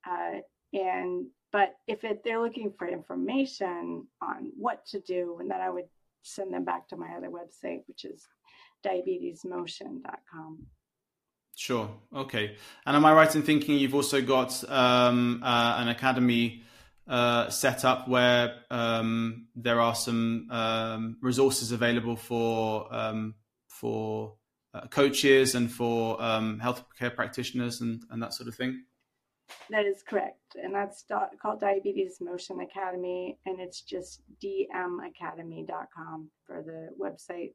Uh, and but if it, they're looking for information on what to do, and then I would send them back to my other website, which is diabetesmotion.com. Sure. Okay. And am I right in thinking you've also got um, uh, an academy uh, set up where um, there are some um, resources available for um, for uh, coaches and for um, healthcare practitioners and, and that sort of thing? That is correct. And that's called Diabetes Motion Academy. And it's just dmacademy.com for the website.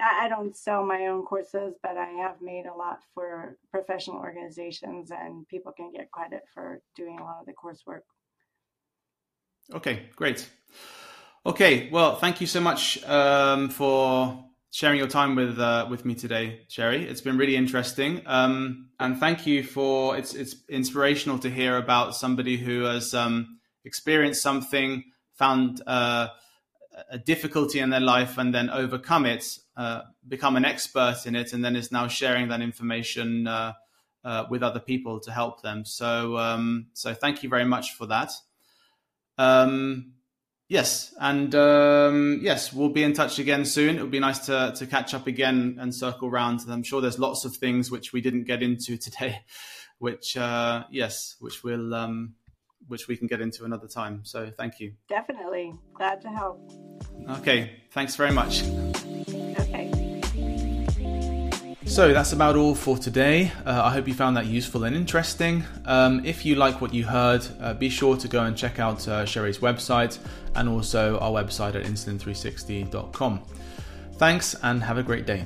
I don't sell my own courses, but I have made a lot for professional organizations, and people can get credit for doing a lot of the coursework. Okay, great. Okay, well, thank you so much um, for sharing your time with uh, with me today, Sheri. It's been really interesting, um, and thank you for it's it's inspirational to hear about somebody who has um, experienced something, found uh, a difficulty in their life, and then overcome it, uh, become an expert in it, and then is now sharing that information uh, uh, with other people to help them. So, um, so thank you very much for that. Um, yes, and um, yes, we'll be in touch again soon. It would be nice to to catch up again and circle round. I'm sure there's lots of things which we didn't get into <laughs> today, which uh, yes, which will um, which we can get into another time. So thank you. Definitely glad to help. Okay, thanks very much. So that's about all for today. Uh, I hope you found that useful and interesting. Um, if you like what you heard, uh, be sure to go and check out uh, Sheri's website and also our website at insulin360.com. Thanks and have a great day.